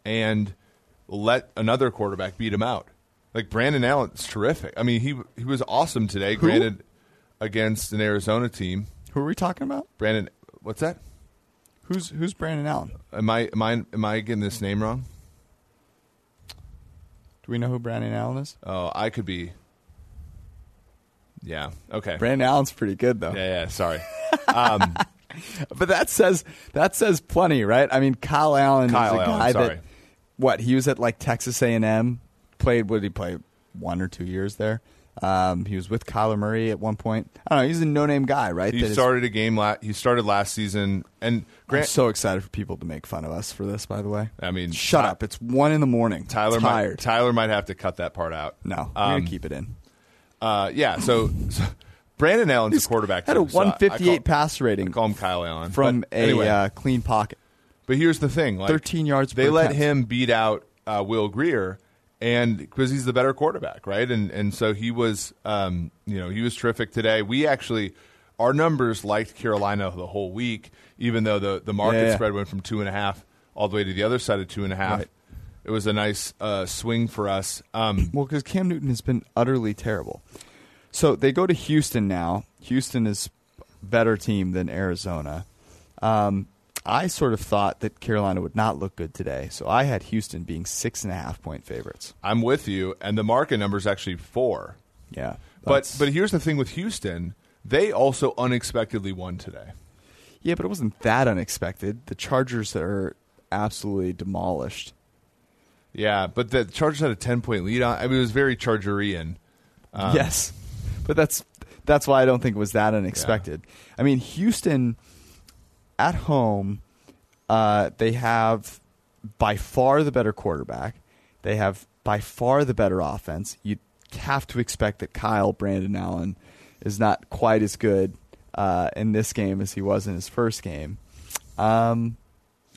and let another quarterback beat him out. Like Brandon Allen's terrific. I mean, he he was awesome today. Granted, against an Arizona team. Who are we talking about? Brandon, what's that? Who's who's Brandon Allen? Am I am I am I getting this name wrong? Do we know who Brandon Allen is? Oh, I could be. Yeah. Okay. Brandon Allen's pretty good though. yeah. Yeah. Sorry. But that says that says plenty, right? I mean, Kyle Allen Kyle is a Allen, guy sorry. that what he was at like Texas A and M. Played what did he play one or two years there? Um, he was with Kyler Murray at one point. I don't know. He's a no name guy, right? He That is- started a game. La- he started last season, and I'm so excited for people to make fun of us for this. By the way, I mean, shut Ty- up. It's one in the morning. Tyler tired. might Tyler might have to cut that part out. no, we're Um, gonna keep it in. Uh, yeah. So, so Brandon Allen's a quarterback. Had a too, so I- I 158 call- pass I rating call him Kyle Allen from But a anyway. uh, clean pocket. but here's the thing: like, 13 yards They per let attempt. him beat out uh, Will Grier, and because he's the better quarterback, right? And and so he was, um, you know, he was terrific today. We actually. Our numbers liked Carolina the whole week, even though the, the market yeah. spread went from two and a half all the way to the other side of two and a half. Right. It was a nice uh, swing for us. Um, Well, because Cam Newton has been utterly terrible. So they go to Houston now. Houston is better team than Arizona. Um, I sort of thought that Carolina would not look good today, so I had Houston being six and a half point favorites. I'm with you, and the market number is actually four. Yeah, But but here's the thing with Houston, they also unexpectedly won today. yeah, but it wasn't that unexpected. The Chargers are absolutely demolished. Yeah, but the Chargers had a ten point lead on. I mean, it was very Chargerian. Um, yes, but that's that's why I don't think it was that unexpected. I mean, Houston at home, uh, they have by far the better quarterback. They have by far the better offense. You have to expect that Kyle Brandon Allen is not quite as good uh, in this game as he was in his first game. Um,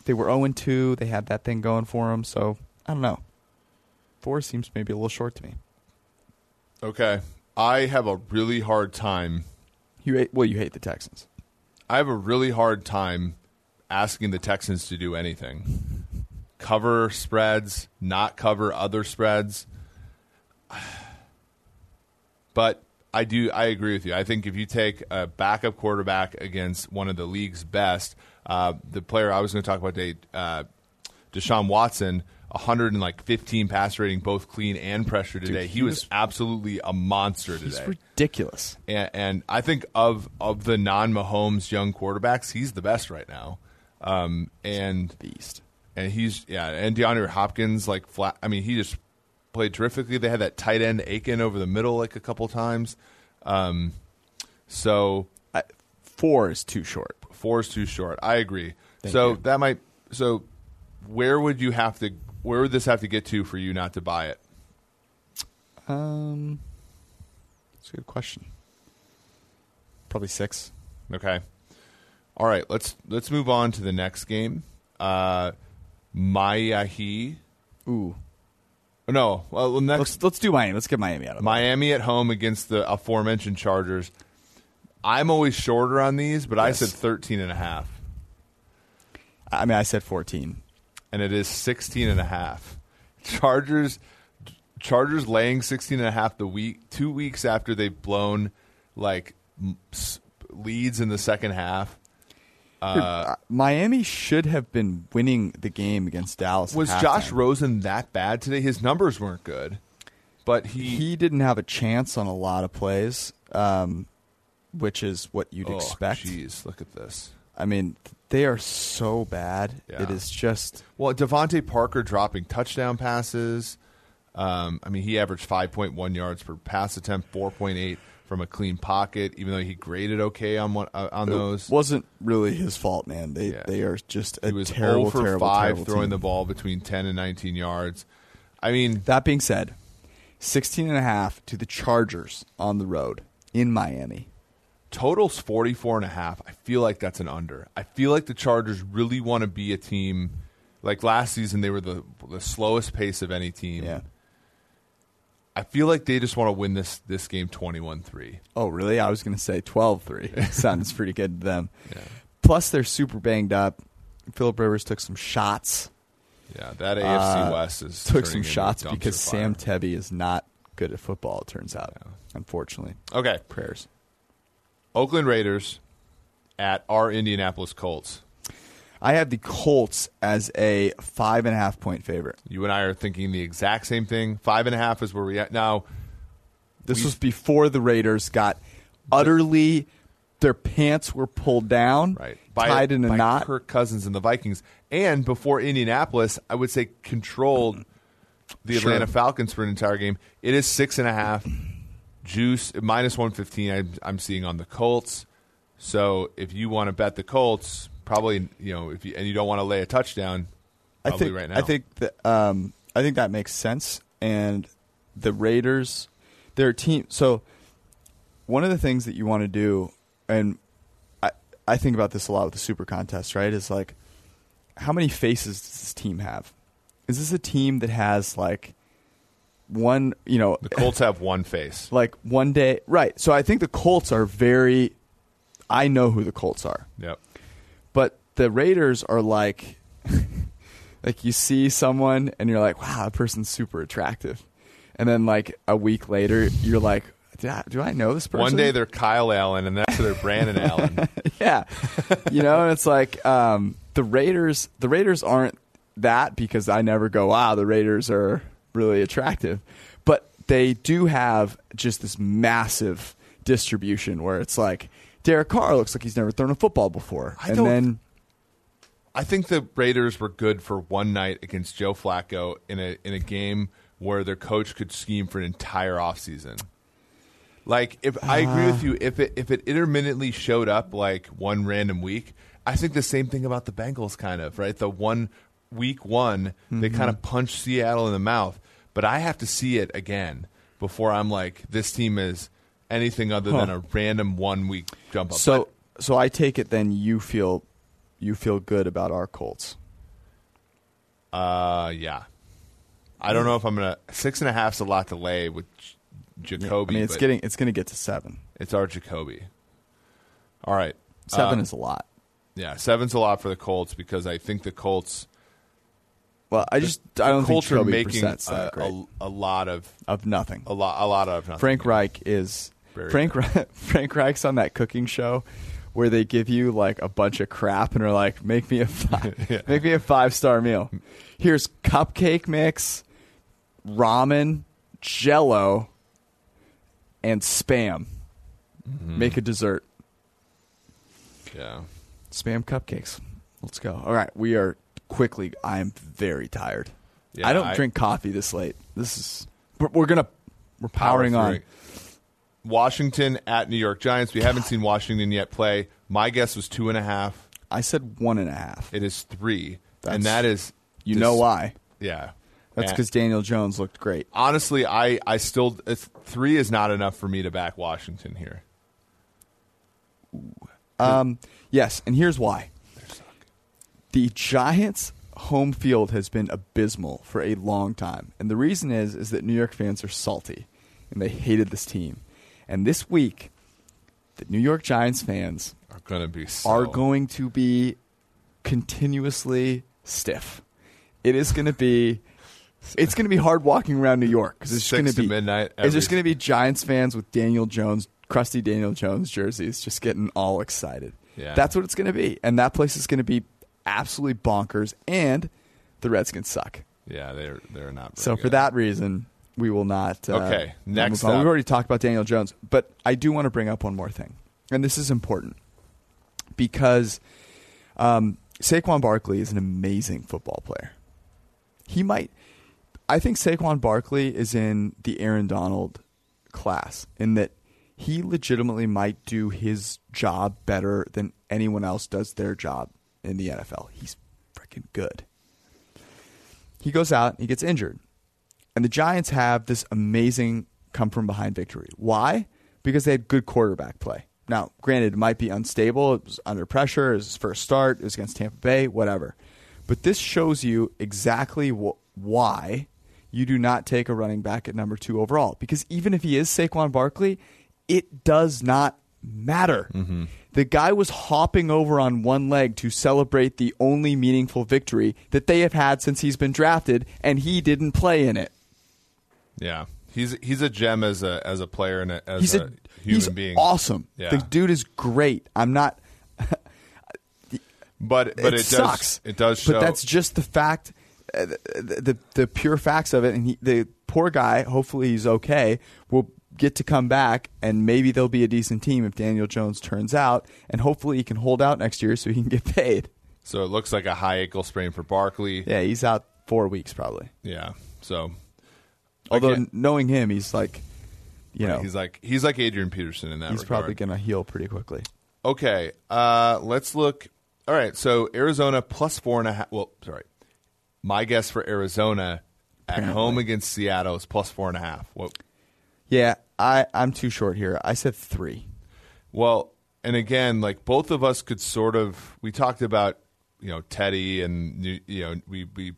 they were 0 2. They had that thing going for them. So I don't know. Four seems maybe a little short to me. Okay, I have a really hard time. You hate, well, you hate the Texans. I have a really hard time asking the Texans to do anything. Cover spreads, not cover other spreads. But I do. I agree with you. I think if you take a backup quarterback against one of the league's best, uh, the player I was going to talk about today, uh, Deshaun Watson, 115 pass rating, both clean and pressure today. he he, was, was- absolutely a monster today. ridiculous. and, and I think of of the non Mahomes young quarterbacks, he's the best right now. Um, and Beast. and he's yeah, and DeAndre Hopkins like flat. I mean, he just played terrifically. They had that tight end Aiken over the middle like a couple times. Um, so I, four is too short. four is too short. I agree. Thank so you. that might. So where would you have to? Where would this have to get to for you not to buy it? Um, that's a good question. Probably six. Okay. All right. Let's let's move on to the next game. Uh, Miami. Ooh, No. Well, next let's let's do Miami. Let's get Miami out of it. Miami at home against the aforementioned Chargers. I'm always shorter on these, but I said 13 and a half, I mean, I said fourteen. And it is 16 and a half. Chargers Chargers laying 16 and a half the week 2 weeks after they've blown like m- s- leads in the second half. Uh, Miami should have been winning the game against Dallas. Was Josh. Rosen that bad today? His numbers weren't good. But he, He didn't have a chance on a lot of plays, um, which is what you'd oh, expect. Jeez, look at this. I mean, they are so bad. Yeah. It is just Well, DeVante Parker dropping touchdown passes. Um, I mean, he averaged 5.1 yards per pass attempt, 4.8 from a clean pocket, even though he graded okay on one, uh, on those. wasn't really his fault, man. They Yeah. they are just a he was terrible, 0 for terrible, 5 terrible throwing team. the ball between 10 and 19 yards. I mean, That being said, 16 and a half to the Chargers on the road in Miami. Totals 44 and a half. I feel like that's an under. I feel like the Chargers really want to be a team like last season they were the the slowest pace of any team. Yeah. I feel like they just want to win this this game 21-3. Oh, really? I was going to say 12-3. Sounds pretty good to them. Yeah. Plus, they're super banged up. Philip Rivers took some shots. Yeah, that AFC Uh, West is took some shots because. Sam Tevi is not good at football. It turns out, unfortunately. Okay, Prayers. Oakland Raiders at our Indianapolis Colts. I have the Colts as a five and a half point favorite. You and I are thinking the exact same thing. Five and a half is where we at now. This was before the Raiders got utterly their pants were pulled down, Right, tied in a by knot. Kirk Cousins and the Vikings, and before Indianapolis, I would say controlled the Sure. Atlanta Falcons for an entire game. It is six and a half. Juice minus one fifteen. I'm, I'm seeing on the Colts. So if you want to bet the Colts, probably you know if you and you don't want to lay a touchdown, I think right now. I think that um, I think that makes sense. And the Raiders, their team. So one of the things that you want to do, and I I think about this a lot with the Super Contest, right? Is like how many faces does this team have? Is this a team that has like one? You know, the Colts have one face. like one day, right? So I think the Colts are very. I know who the Colts are. Yep. But the Raiders are like, like you see someone and you're like, wow, that person's super attractive, and then like a week later, you're like, do I, do I know this person? One day they're Kyle Allen, and next they're Brandon Allen. yeah, you know, and it's like um, the Raiders. The Raiders aren't that because I never go, wow, the Raiders are really attractive, but they do have just this massive distribution where it's like Derek Carr looks like he's never thrown a football before, I and then. I think the Raiders were good for one night against Joe Flacco in a in a game where their coach could scheme for an entire offseason. Like if I agree with ah. you, if it if it intermittently showed up like one random week, I think the same thing about the Bengals kind of, right? The one week one, they mm-hmm. kind of punched Seattle in the mouth, but I have to see it again before I'm like this team is anything other than a random one week jump up. So, so I take it then you feel you feel good about our Colts. Uh, yeah. I don't know if I'm gonna six and a half's a lot to lay with J- Jacoby. I mean, it's but getting it's going to get to seven. it's our Jacoby. All right, Seven Uh, is a lot. yeah. Seven's a lot for the Colts because I think the Colts. Well, I just I don't think are making a, that great a, a lot of of nothing. a lot a lot of nothing. Frank Reich is Very Frank Reich, Frank Reich's on that cooking show where they give you like a bunch of crap and are like, make me a five, make me a five star meal. Here's cupcake mix, ramen, jello, and spam. Mm-hmm. Make a dessert. Yeah. Spam cupcakes. Let's go. All right, we are quickly. I am very tired. Yeah, I don't I- drink coffee this late. This is we're, we're gonna we're powering Power on. Washington at New York Giants. We haven't seen Washington yet play. My guess was two and a half. I said one and a half. It is three, That's- and that is You dis- know why? Yeah, That's because Daniel Jones looked great. honestly, I I still it's, three is not enough for me to back Washington here. Um, yes, and here's why. The Giants' home field has been abysmal for a long time, and the reason is is that New York fans are salty, and they hated this team. And this week, the New York Giants fans Are going to be so, are going to be continuously stiff. It is going to be. It's going to be hard walking around New York because it's going to to be midnight It's just going to be Giants fans with Daniel Jones, crusty Daniel Jones jerseys, just getting all excited. Yeah. That's what it's going to be, and that place is going to be absolutely bonkers. And the Redskins suck. Yeah, they're they're not. So for that reason, we will not. Uh, Okay, next. We've already talked about Daniel Jones, but I do want to bring up one more thing, and this is important because um, Saquon Barkley is an amazing football player. He might. I think Saquon Barkley is in the Aaron Donald class in that he legitimately might do his job better than anyone else does their job in the NFL. He's freaking good. He goes out, he gets injured. And the Giants have this amazing come from behind victory. Why? Because they had good quarterback play. Now, granted, it might be unstable. It was under pressure. It was his first start. It was against Tampa Bay, whatever. But this shows you exactly wh- why you do not take a running back at number two overall. Because even if he is Saquon Barkley, it does not matter. Mm-hmm. The guy was hopping over on one leg to celebrate the only meaningful victory that they have had since he's been drafted, and he didn't play in it. yeah, he's he's a gem as a as a player and a, as He's a, a, human he's being. awesome. Yeah. The dude is great. I'm not. but but it, it, does sucks. it does show. But that's just the fact, uh, the, the the pure facts of it. And he, the poor guy, hopefully he's okay. Will get to come back, and maybe they'll be a decent team if Daniel Jones turns out, and hopefully he can hold out next year so he can get paid. so it looks like a high ankle sprain for Barkley. Yeah, he's out four weeks probably. Yeah. So Although knowing him, he's like, you know, he's like he's like Adrian Peterson in that he's regard. probably going to heal pretty quickly. Okay, uh, let's look. All right, so Arizona plus four and a half. Well, sorry, my guess for Arizona at Apparently. home against Seattle is plus four and a half. Well, Yeah, I I'm too short here. I said three. well, and again, like both of us could sort of. We talked about you know Teddy, and you know we we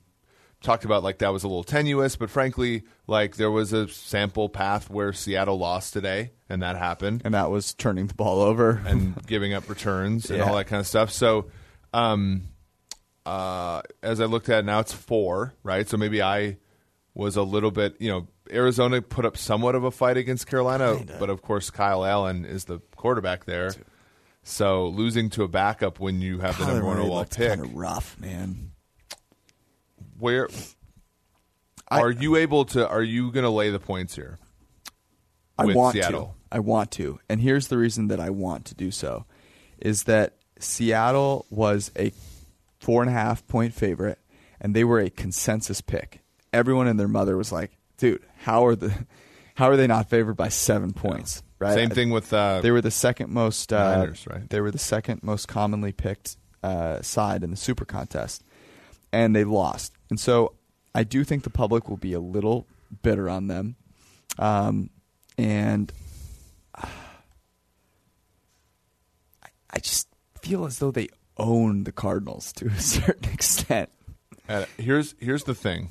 talked about like that was a little tenuous, but frankly, like there was a sample path where Seattle lost today, and that happened. and that was turning the ball over. and giving up returns and Yeah. all that kind of stuff. So, um, uh, as I looked at it now, it's four, right? So maybe I was a little bit, you know, Arizona put up somewhat of a fight against Carolina, but of course Kyle Allen is the quarterback there. So losing to a backup when you have the number one overall pick, kind of rough, man. where I- are you able to? Are you going to lay the points here? I want Seattle? to. I want to. And here's the reason that I want to do so is that Seattle was a four and a half point favorite and they were a consensus pick. Everyone and their mother was like, dude, how are the how are they not favored by seven points? Right. Same thing with uh, They were the second most uh, Niners, right? They were the second most commonly picked uh, side in the Super Contest, and they lost. And so I do think the public will be a little bitter on them, um, and I, I just feel as though they own the Cardinals to a certain extent. Uh, here's here's the thing.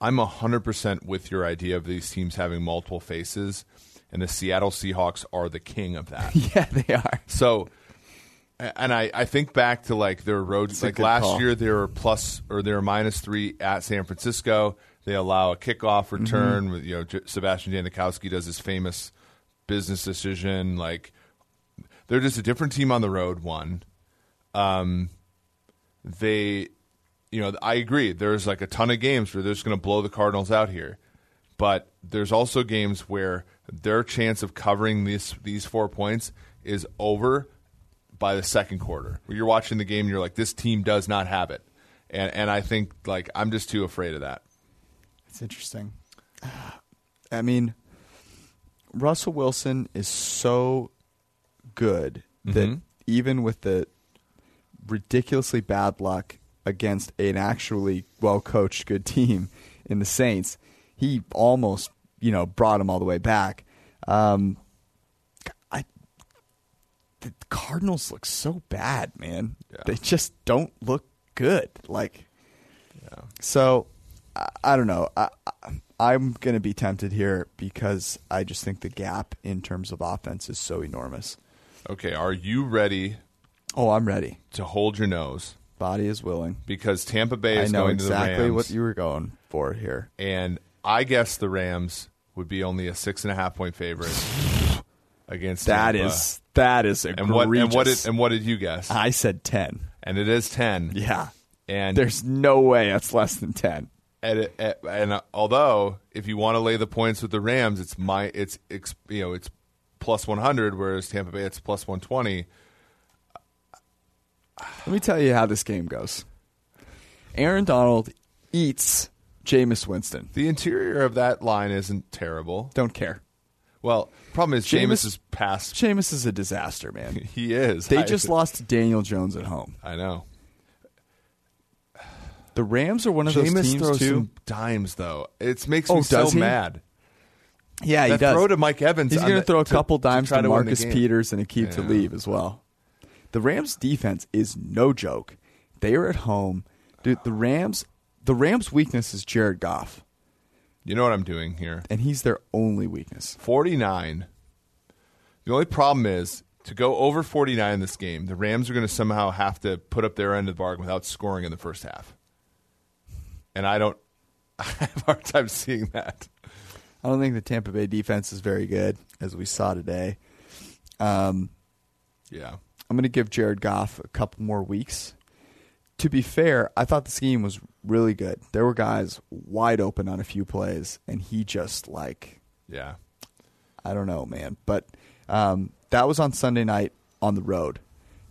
I'm hundred percent with your idea of these teams having multiple faces, and the Seattle Seahawks are the king of that. yeah, they are. so, and I, I think back to like their road, like last call. year they were plus or they were minus three at San Francisco. They allow a kickoff return. Mm-hmm. With, you know, J- Sebastian Janikowski does his famous business decision, like they're just a different team on the road. One, um, they, you know, I agree. There's like a ton of games where they're just going to blow the Cardinals out here, but there's also games where their chance of covering these these four points is over by the second quarter. Where you're watching the game and you're like, this team does not have it, and and I think like I'm just too afraid of that. It's interesting. I mean, Russell Wilson is so good that Mhm. even with the ridiculously bad luck against an actually well coached good team in the Saints, he almost you know brought him all the way back. Um, I the Cardinals look so bad, man. Yeah. They just don't look good. Like yeah. so, I, I don't know. I, I, I'm going to be tempted here because I just think the gap in terms of offense is so enormous. Okay, are you ready Oh, I'm ready. to hold your nose Body is willing. because Tampa Bay I is know going to the exactly Rams, what you were going for here. and I guess the Rams would be only a six and a half point favorite against That Tampa. is that is and what and what did and what did you guess? I said ten. and it is ten. Yeah, and there's no way that's less than ten. and, it- and, and uh, although if you want to lay the points with the Rams, it's my it's, it's you know it's plus one hundred, whereas Tampa Bay it's plus one twenty. Let me tell you how this game goes. Aaron Donald eats Jameis Winston. The interior of that line isn't terrible. Don't care. Well, problem is Jameis- Jameis is past. Jameis is a disaster, man. He is. They I- just lost to Daniel Jones at home. I know. The Rams are one of those teams throws too. some dimes though. It makes Oh, me so he? mad. Yeah, he that does. throw to Mike Evans. He's going to throw a couple to dimes to, to Marcus. Peters and Aqib Yeah. Talib as well. The Rams' defense is no joke. They are at home, dude. The Rams, the Rams' weakness is Jared Goff, You know what I'm doing here? and he's their only weakness. 49. The only problem is to go over 49 in this game, the Rams are going to somehow have to put up their end of the bargain without scoring in the first half. And I don't I have a hard time seeing that. I don't think the Tampa Bay defense is very good, as we saw today. Um, Yeah. I'm going to give Jared Goff a couple more weeks. To be fair, I thought the scheme was really good. There were guys wide open on a few plays, and he just like Yeah. I don't know, man. But um, that was on Sunday night on the road.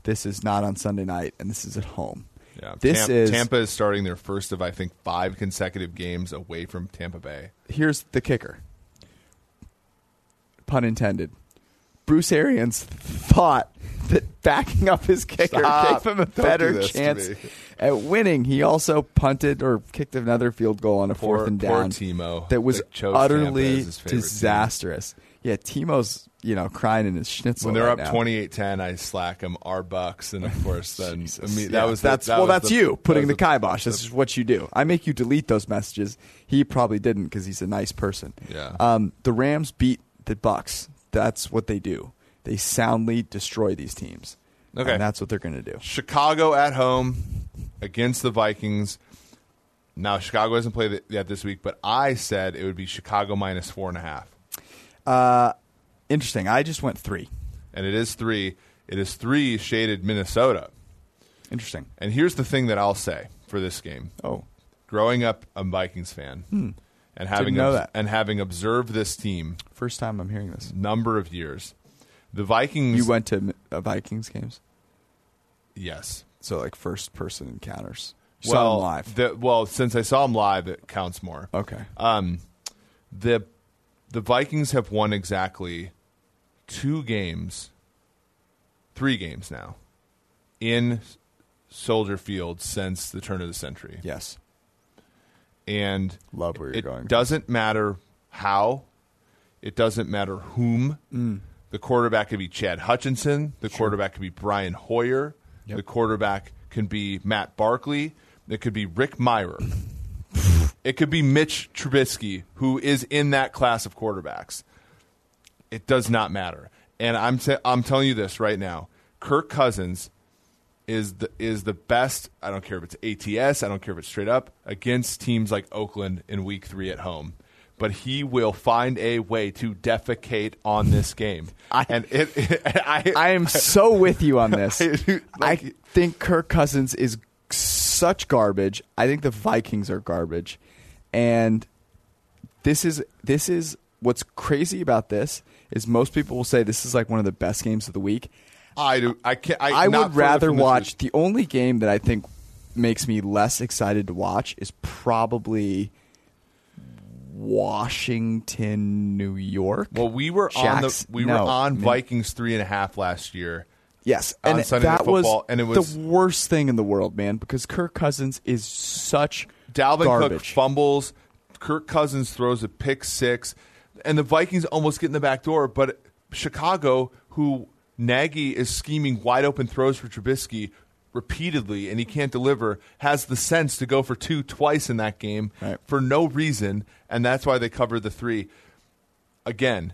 This is not on Sunday night, and this is at home. Yeah. This Tam- is Tampa is starting their first of I think 5 consecutive games away from Tampa Bay. here's the kicker. Pun intended. Bruce Arians thought that backing up his kicker Stop. gave him a Don't better chance at winning. He also punted or kicked another field goal on a Poor- fourth and down. Timo that was that utterly favorite team. disastrous. Yeah, Timo's you know crying in his schnitzel. When they're right up now. 28-10, I slack him our bucks and of course then I mean, that Yeah, was the- that's that well was that's the- you that putting was the kibosh. This is what you do. I make you delete those messages. He probably didn't because he's a nice person. Yeah. Um, the Rams beat the Bucks. That's what they do. They soundly destroy these teams. Okay. And that's what they're going to do. Chicago at home against the Vikings. Now Chicago hasn't played yet this week, but I said it would be Chicago minus four and a half, Uh, interesting. I just went three. and it is three. It is three shaded Minnesota. Interesting. And here's the thing that I'll say for this game: Oh, growing up a Vikings fan and having know that. and having observed this team first time I'm hearing this. number of years, the Vikings. You went to uh, Vikings games, yes. so like first person encounters. You saw well, them live. the- well, since I saw them live, it counts more. okay. Um, the the Vikings have won exactly two games, three games now, in Soldier Field since the turn of the century, yes. And Love where you're it going. doesn't matter how, it doesn't matter whom. Mm. The quarterback could be Chad Hutchinson. The quarterback could be Brian Hoyer. Yep. The quarterback can be Matt Barkley. It could be Rick Mirer. it could be Mitch Trubisky, who is in that class of quarterbacks. It does not matter. And I'm t- I'm telling you this right now. Kirk Cousins is the is the best. I don't care if it's ATS. I don't care if it's straight up against teams like Oakland in Week Three at home. but he will find a way to defecate on this game. I- and it, I, I am so with you on this. I- I think Kirk Cousins is such garbage. I think the Vikings are garbage, and this is this is what's crazy about this is most people will say this is like one of the best games of the week. I do. I can't. I, I would rather watch the only game that I think makes me less excited to watch is probably Washington, New York. Well, we were on the we no, were on. Vikings three and a half last year. Yes, on and Sunday that was, and it was- the worst thing in the world, man. Because Kirk Cousins is such Dalvin Cook garbage. fumbles. Kirk Cousins throws a pick six, and the Vikings almost get in the back door. But Chicago, who Nagy is scheming wide open throws for Trubisky repeatedly, and he can't deliver, has the sense to go for two twice in that game Right. for no reason, and that's why they covered the three. Again,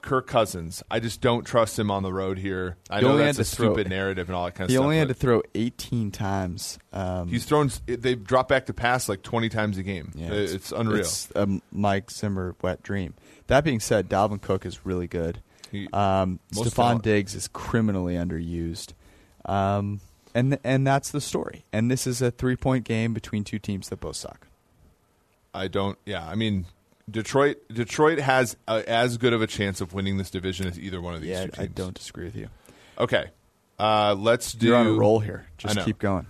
Kirk Cousins, I just don't trust him on the road here. I He know that's a to throw- stupid narrative and all that kind of he stuff. He only had to throw 18 times. Um, He's thrown. They've dropped back to pass like twenty times a game. yeah, it's, unreal. It's a Mike Zimmer wet dream. That being said, Dalvin Cook is really good. He- Um, Stefon. Diggs is criminally underused, um, and and that's the story. And this is a three point game between two teams that both suck. I don't. Yeah, I mean, Detroit. Detroit has a, as good of a chance of winning this division as either one of these Yeah, two teams. I don't disagree with you. Okay, uh, let's do. You're on a roll here. Just keep going.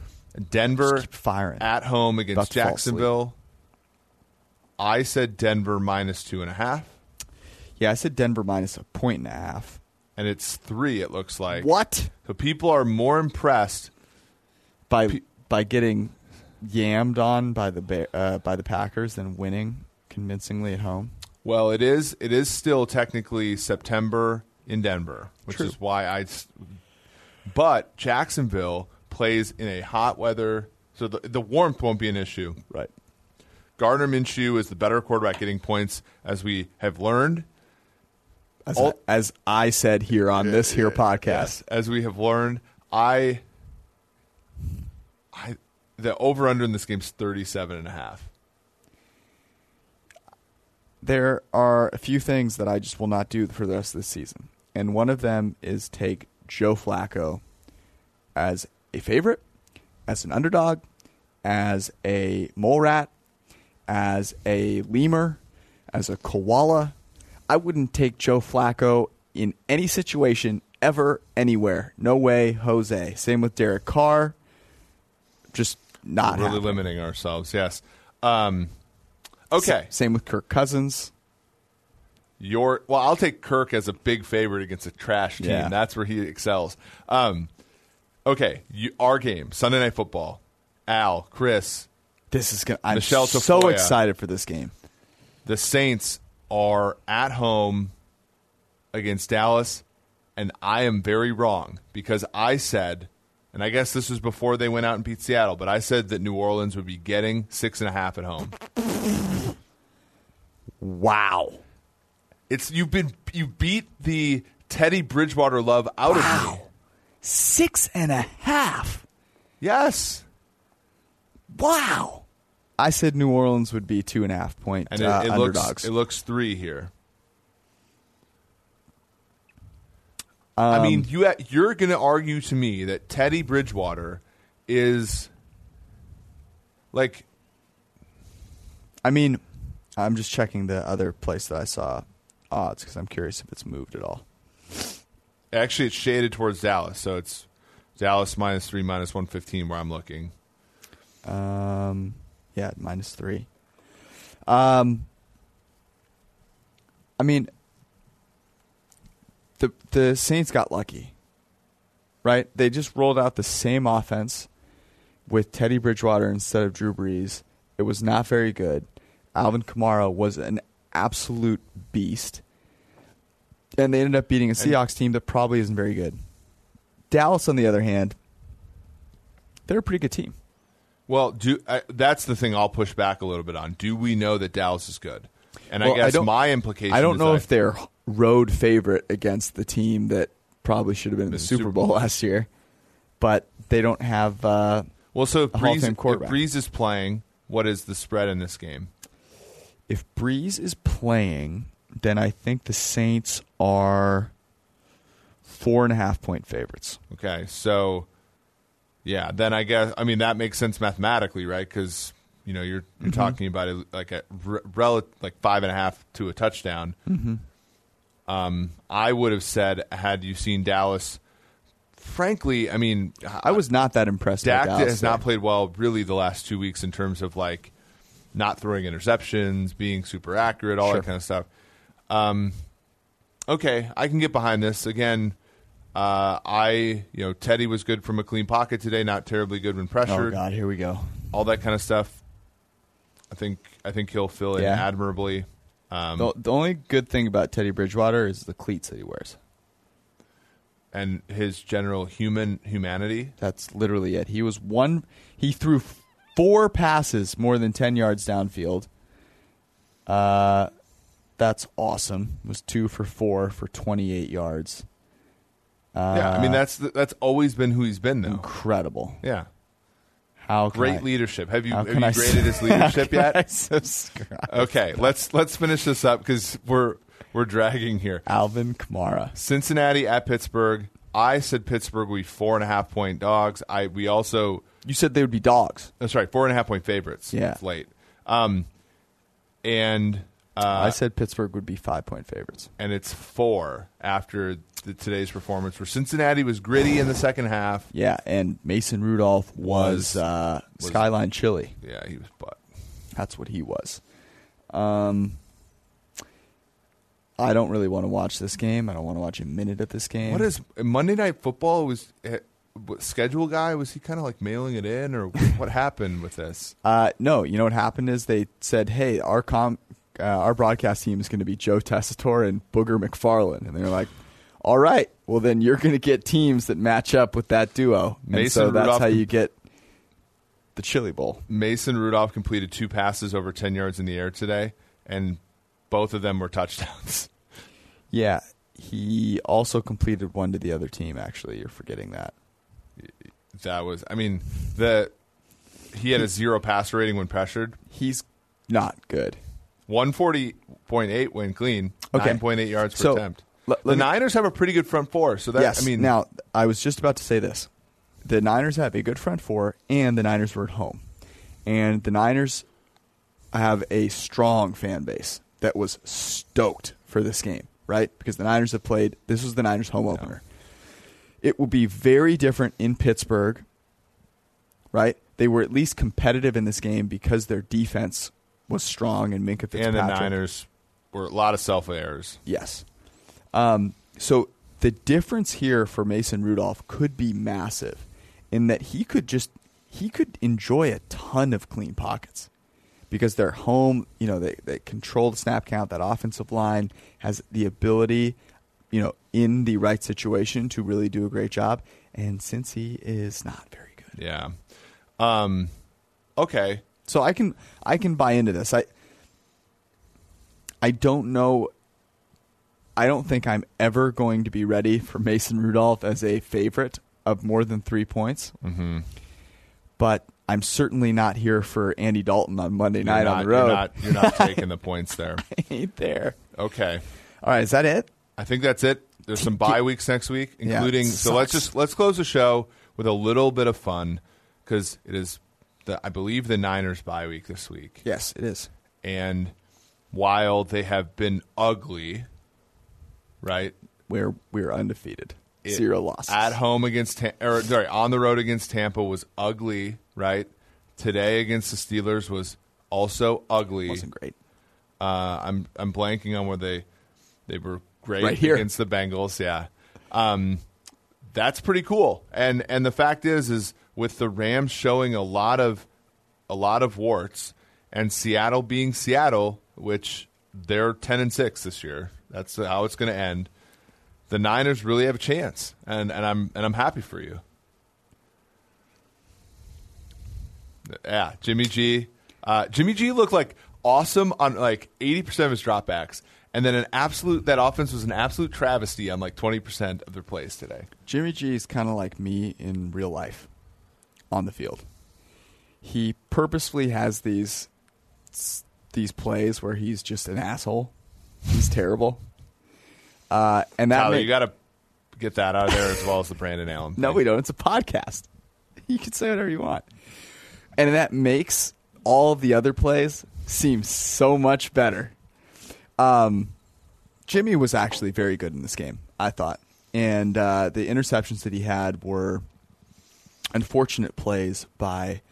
Denver keep firing. at home against to fall asleep. Jacksonville. I said Denver minus two and a half, Yeah, I said Denver minus a point and a half. and it's three. It looks like What? So people are more impressed. By Pe- by getting yammed on by the Bear, uh, by the Packers than winning convincingly at home. Well, it is. It is still technically September in Denver, which True. is why I. But Jacksonville plays in a hot weather, so the the warmth won't be an issue. Right. Gardner Minshew is the better quarterback getting points, as we have learned. As, All- I, as I said here on this here podcast. Yes, as we have learned, I, I, the over under in this game is 37 and a half. there are a few things that I just will not do for the rest of the season. And one of them is take Joe Flacco as a favorite, as an underdog, as a mole rat, as a lemur, as a koala. I wouldn't take Joe Flacco in any situation ever, anywhere. No way, Jose. Same with Derek Carr. Just not really happening. limiting ourselves. Yes. Um, okay. Same with Kirk Cousins. Your well, I'll take Kirk as a big favorite against a trash team. Yeah. That's where he excels. Um, okay, you, our game Sunday Night Football. Al, Chris, This is gonna. I'm Michele so Tafoya. excited for this game. the Saints are at home against Dallas, and I am very wrong because I said, and I guess this was before they went out and beat Seattle, but I said that New Orleans would be getting six and a half at home. Wow. It's you've been you beat the Teddy Bridgewater love out of me. Six and a half. Yes. Wow. I said New Orleans would be two and a half point and it, uh, it underdogs. looks it looks three here. I mean, you you're going to argue to me that Teddy Bridgewater is like I mean, I'm just checking the other place that I saw odds because I'm curious if it's moved at all. actually it's shaded towards Dallas, so it's Dallas minus three, minus one fifteen where I'm looking. Um, yeah, minus three. Um, I mean, the the Saints got lucky, right? They just rolled out the same offense with Teddy Bridgewater instead of Drew Brees. It was not very good. Alvin Kamara was an absolute beast, and they ended up beating a Seahawks team that probably isn't very good. Dallas, on the other hand, they're a pretty good team. Well, do I, that's the thing I'll push back a little bit on. Do we know that Dallas is good? And Well, I guess don't- my implication I don't know if they're road favorite against the team that probably should have been in the, The Super Bowl Bowl. last year, but they don't have. Uh, Well, so if a Hall of Brees, if. Brees is playing, what is the spread in this game? if Brees is playing, then I think the Saints are four and a half point favorites. Okay, so yeah, then I guess I mean that makes sense mathematically, right? Because you know you're you're Mm-hmm. talking about it like a rel- like five and a half to a touchdown. Mm-hmm. Um, I would have said had you seen Dallas. Frankly, I mean, I was not that impressed. Dak with Dallas has not played well really the last two weeks in terms of like not throwing interceptions, being super accurate, all Sure. that kind of stuff. Um, okay, I can get behind this. Again, uh, I you know Teddy was good from a clean pocket today, not terribly good when pressured. Oh God, here we go. all that kind of stuff. I think I think he'll fill in Yeah. admirably. Um, The, the only good thing about Teddy Bridgewater is the cleats that he wears. and his general human humanity. That's literally it. He was one. He threw four passes more than ten yards downfield. Uh, that's awesome. It was two for four for twenty eight yards. Uh, yeah, I mean that's that's always been who he's been though. incredible. Yeah, How great I- leadership. Have you have you I graded his leadership how can I yet? subscribe? Okay, let's let's finish this up because we're we're dragging here. Alvin Kamara. Cincinnati at Pittsburgh. I said Pittsburgh would be four and a half point dogs. I we also You said they would be dogs. that's right, four and a half point favorites. Yeah. late. Um, and uh, I said Pittsburgh would be five point favorites. and it's four after the, today's performance, where Cincinnati was gritty in the second half. Yeah, and Mason Rudolph was, Was- uh, was- Skyline Chili. Yeah, he was butt. That's what he was. Um, I don't really want to watch this game. I don't want to watch a minute of this game. What is Monday Night Football? Was eh, what, schedule guy? Was he kind of like mailing it in, or what happened with this? Uh, no, you know what happened is they said, "Hey, our com, uh, our broadcast team is going to be Joe Tessitore and Booger McFarland," and they're like, "All right, well then you're going to get teams that match up with that duo." And Mason so that's Rudolph how you get the Chili Bowl. Mason Rudolph completed two passes over 10 yards in the air today, and both of them were touchdowns. Yeah, he also completed one to the other team. Actually, you're forgetting that. That was, I mean, the he had a zero passer rating when pressured, He's not good. 140.8 when clean, Okay. 9.8 yards per So, attempt. let the me- Niners have a pretty good front four, so that yes. I mean, now I was just about to say this: the Niners have a good front four, and the Niners were at home, and the Niners have a strong fan base that was stoked for this game, right? Because the Niners have played. This was the Niners' home opener. It will be very different in Pittsburgh, right? They were at least competitive in this game because their defense was strong and Minkah Fitzpatrick. and the Niners were a lot of self errors. Yes. Um, so the difference here for Mason Rudolph could be massive in that he could just he could enjoy a ton of clean pockets because they're home, you know, they, they control the snap count, that offensive line has the ability, you know, in the right situation to really do a great job. And since he is not very good. Yeah. Um, okay. So I can I can buy into this. I I don't know I don't think I'm ever going to be ready for Mason Rudolph as a favorite of more than three points. Mm-hmm. But I'm certainly not here for Andy Dalton on Monday night You're on not- the road. You're not, you're not taking the points there. Ain't there. Okay. All right, is that it? I think that's it. There's some bye weeks next week, including. it so let's just let's close the show with a little bit of fun because it is, the, I believe, the Niners bye week this week. Yes, it is. And while they have been ugly, right? We're we're undefeated. it- Zero losses. at home against or sorry on the road against Tampa was ugly, right? Today against the Steelers was also ugly. wasn't great. Uh, I'm I'm blanking on where they they were great Right here. against the Bengals. Yeah, um, that's pretty cool. And and the fact is, is with the Rams showing a lot of a lot of warts, and Seattle being Seattle, which they're ten and six this year. That's how it's going to end. The Niners really have a chance, and and I'm and I'm happy for you. Yeah, Jimmy G. Uh, Jimmy G looked like awesome on like 80% of his dropbacks. And then an absolute that offense was an absolute travesty on like 20% of their plays today. Jimmy G is kind of like me in real life on the field. He purposefully has these these plays where he's just an asshole. He's terrible. Uh, and that Tyler, ma- you got to get that out of there as well as the Brandon Allen. no, we don't. It's a podcast. You can say whatever you want, and that makes all of the other plays seem so much better. Um, Jimmy was actually very good in this game, I thought, and uh, the interceptions that he had were unfortunate plays by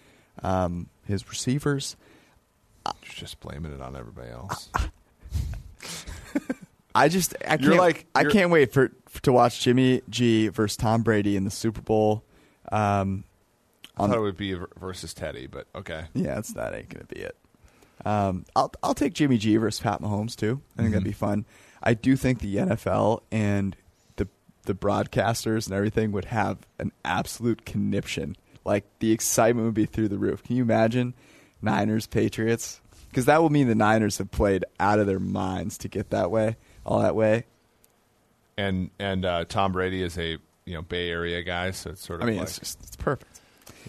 um, his receivers. Just blaming it on everybody else. I just I can't You're like- I can't wait for, for to watch Jimmy G versus Tom Brady in the Super Bowl. Um, I thought it would be versus Teddy, but okay. yeah, it's that ain't gonna be it. Um, I'll I'll take Jimmy G versus Pat Mahomes too. I think that'd be fun. I do think the NFL and the broadcasters and everything would have an absolute conniption. Like the excitement would be through the roof. Can you imagine Niners Patriots? Because that will mean the Niners have played out of their minds to get that way, all that way. And and uh, Tom Brady is a you know Bay Area guy, so it's sort of. I mean, like it's just it's perfect.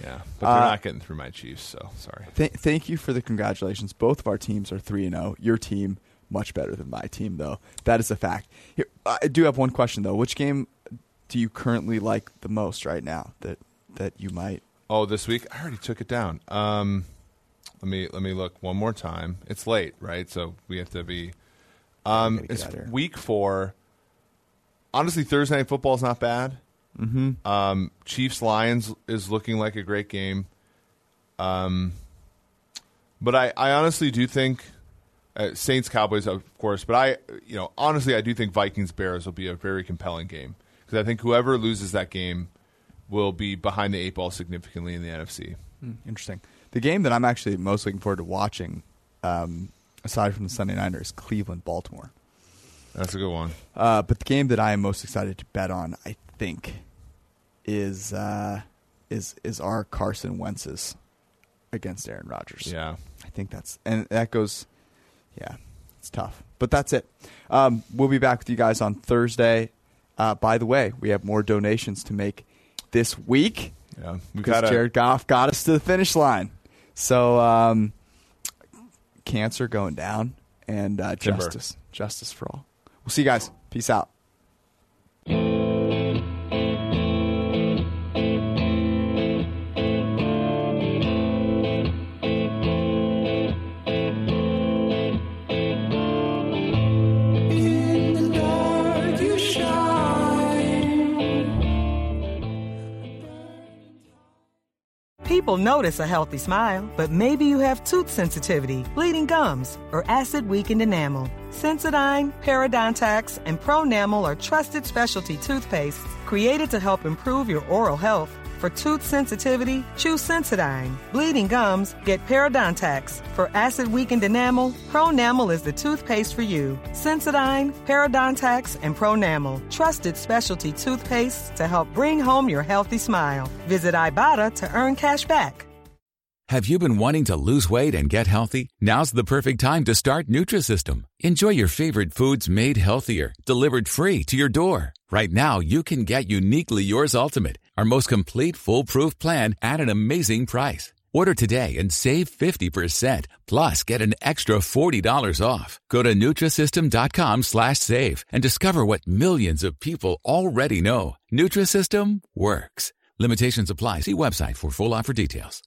yeah. But they're Uh, not getting through my Chiefs, so sorry. Th- thank you for the congratulations. Both of our teams are three and zero. Your team much better than my team, though. That is a fact. Here, I do have one question though. Which game do you currently like the most right now? That that you might. Oh, this week I already took it down. Um, let me let me look one more time. It's late, right? So we have to be. Um, it's out of here. week four. Honestly, Thursday night football is not bad. Mm-hmm. Um, Chiefs Lions is looking like a great game. Um, but I, I honestly do think uh, Saints Cowboys, of course. But I, you know, honestly, I do think Vikings Bears will be a very compelling game because I think whoever loses that game will be behind the eight ball significantly in the NFC. Interesting. The game that I'm actually most looking forward to watching, um, aside from the Sunday Nighter, is Cleveland Baltimore. That's a good one. Uh, but the game that I am most excited to bet on, I think, is uh, is is our Carson Wentz's against Aaron Rodgers. Yeah. I think that's and that goes. Yeah, it's tough, but that's it. Um, we'll be back with you guys on Thursday. Uh, by the way, we have more donations to make this week Yeah. We because got Jared Goff got us to the finish line. So um, cancer going down and uh, justice, justice for all. We'll see you guys. Peace out. People notice a healthy smile, but maybe you have tooth sensitivity, bleeding gums, or acid weakened enamel. Sensodyne, Parodontax, and Pronamel are trusted specialty toothpastes created to help improve your oral health. For tooth sensitivity, choose Sensodyne. Bleeding gums, get Parodontax. For acid weakened enamel, Pronamel is the toothpaste for you. Sensodyne, Parodontax, and Pronamel, trusted specialty toothpastes to help bring home your healthy smile. Visit Ibotta to earn cash back. Have you been wanting to lose weight and get healthy? Now's the perfect time to start Nutrisystem. Enjoy your favorite foods made healthier, delivered free to your door. Right now, you can get uniquely yours ultimate, our most complete foolproof plan at an amazing price. Order today and save 50%, plus get an extra $40 off. Go to Nutrisystem.com slash save and discover what millions of people already know. Nutrisystem works. Limitations apply. See website for full offer details.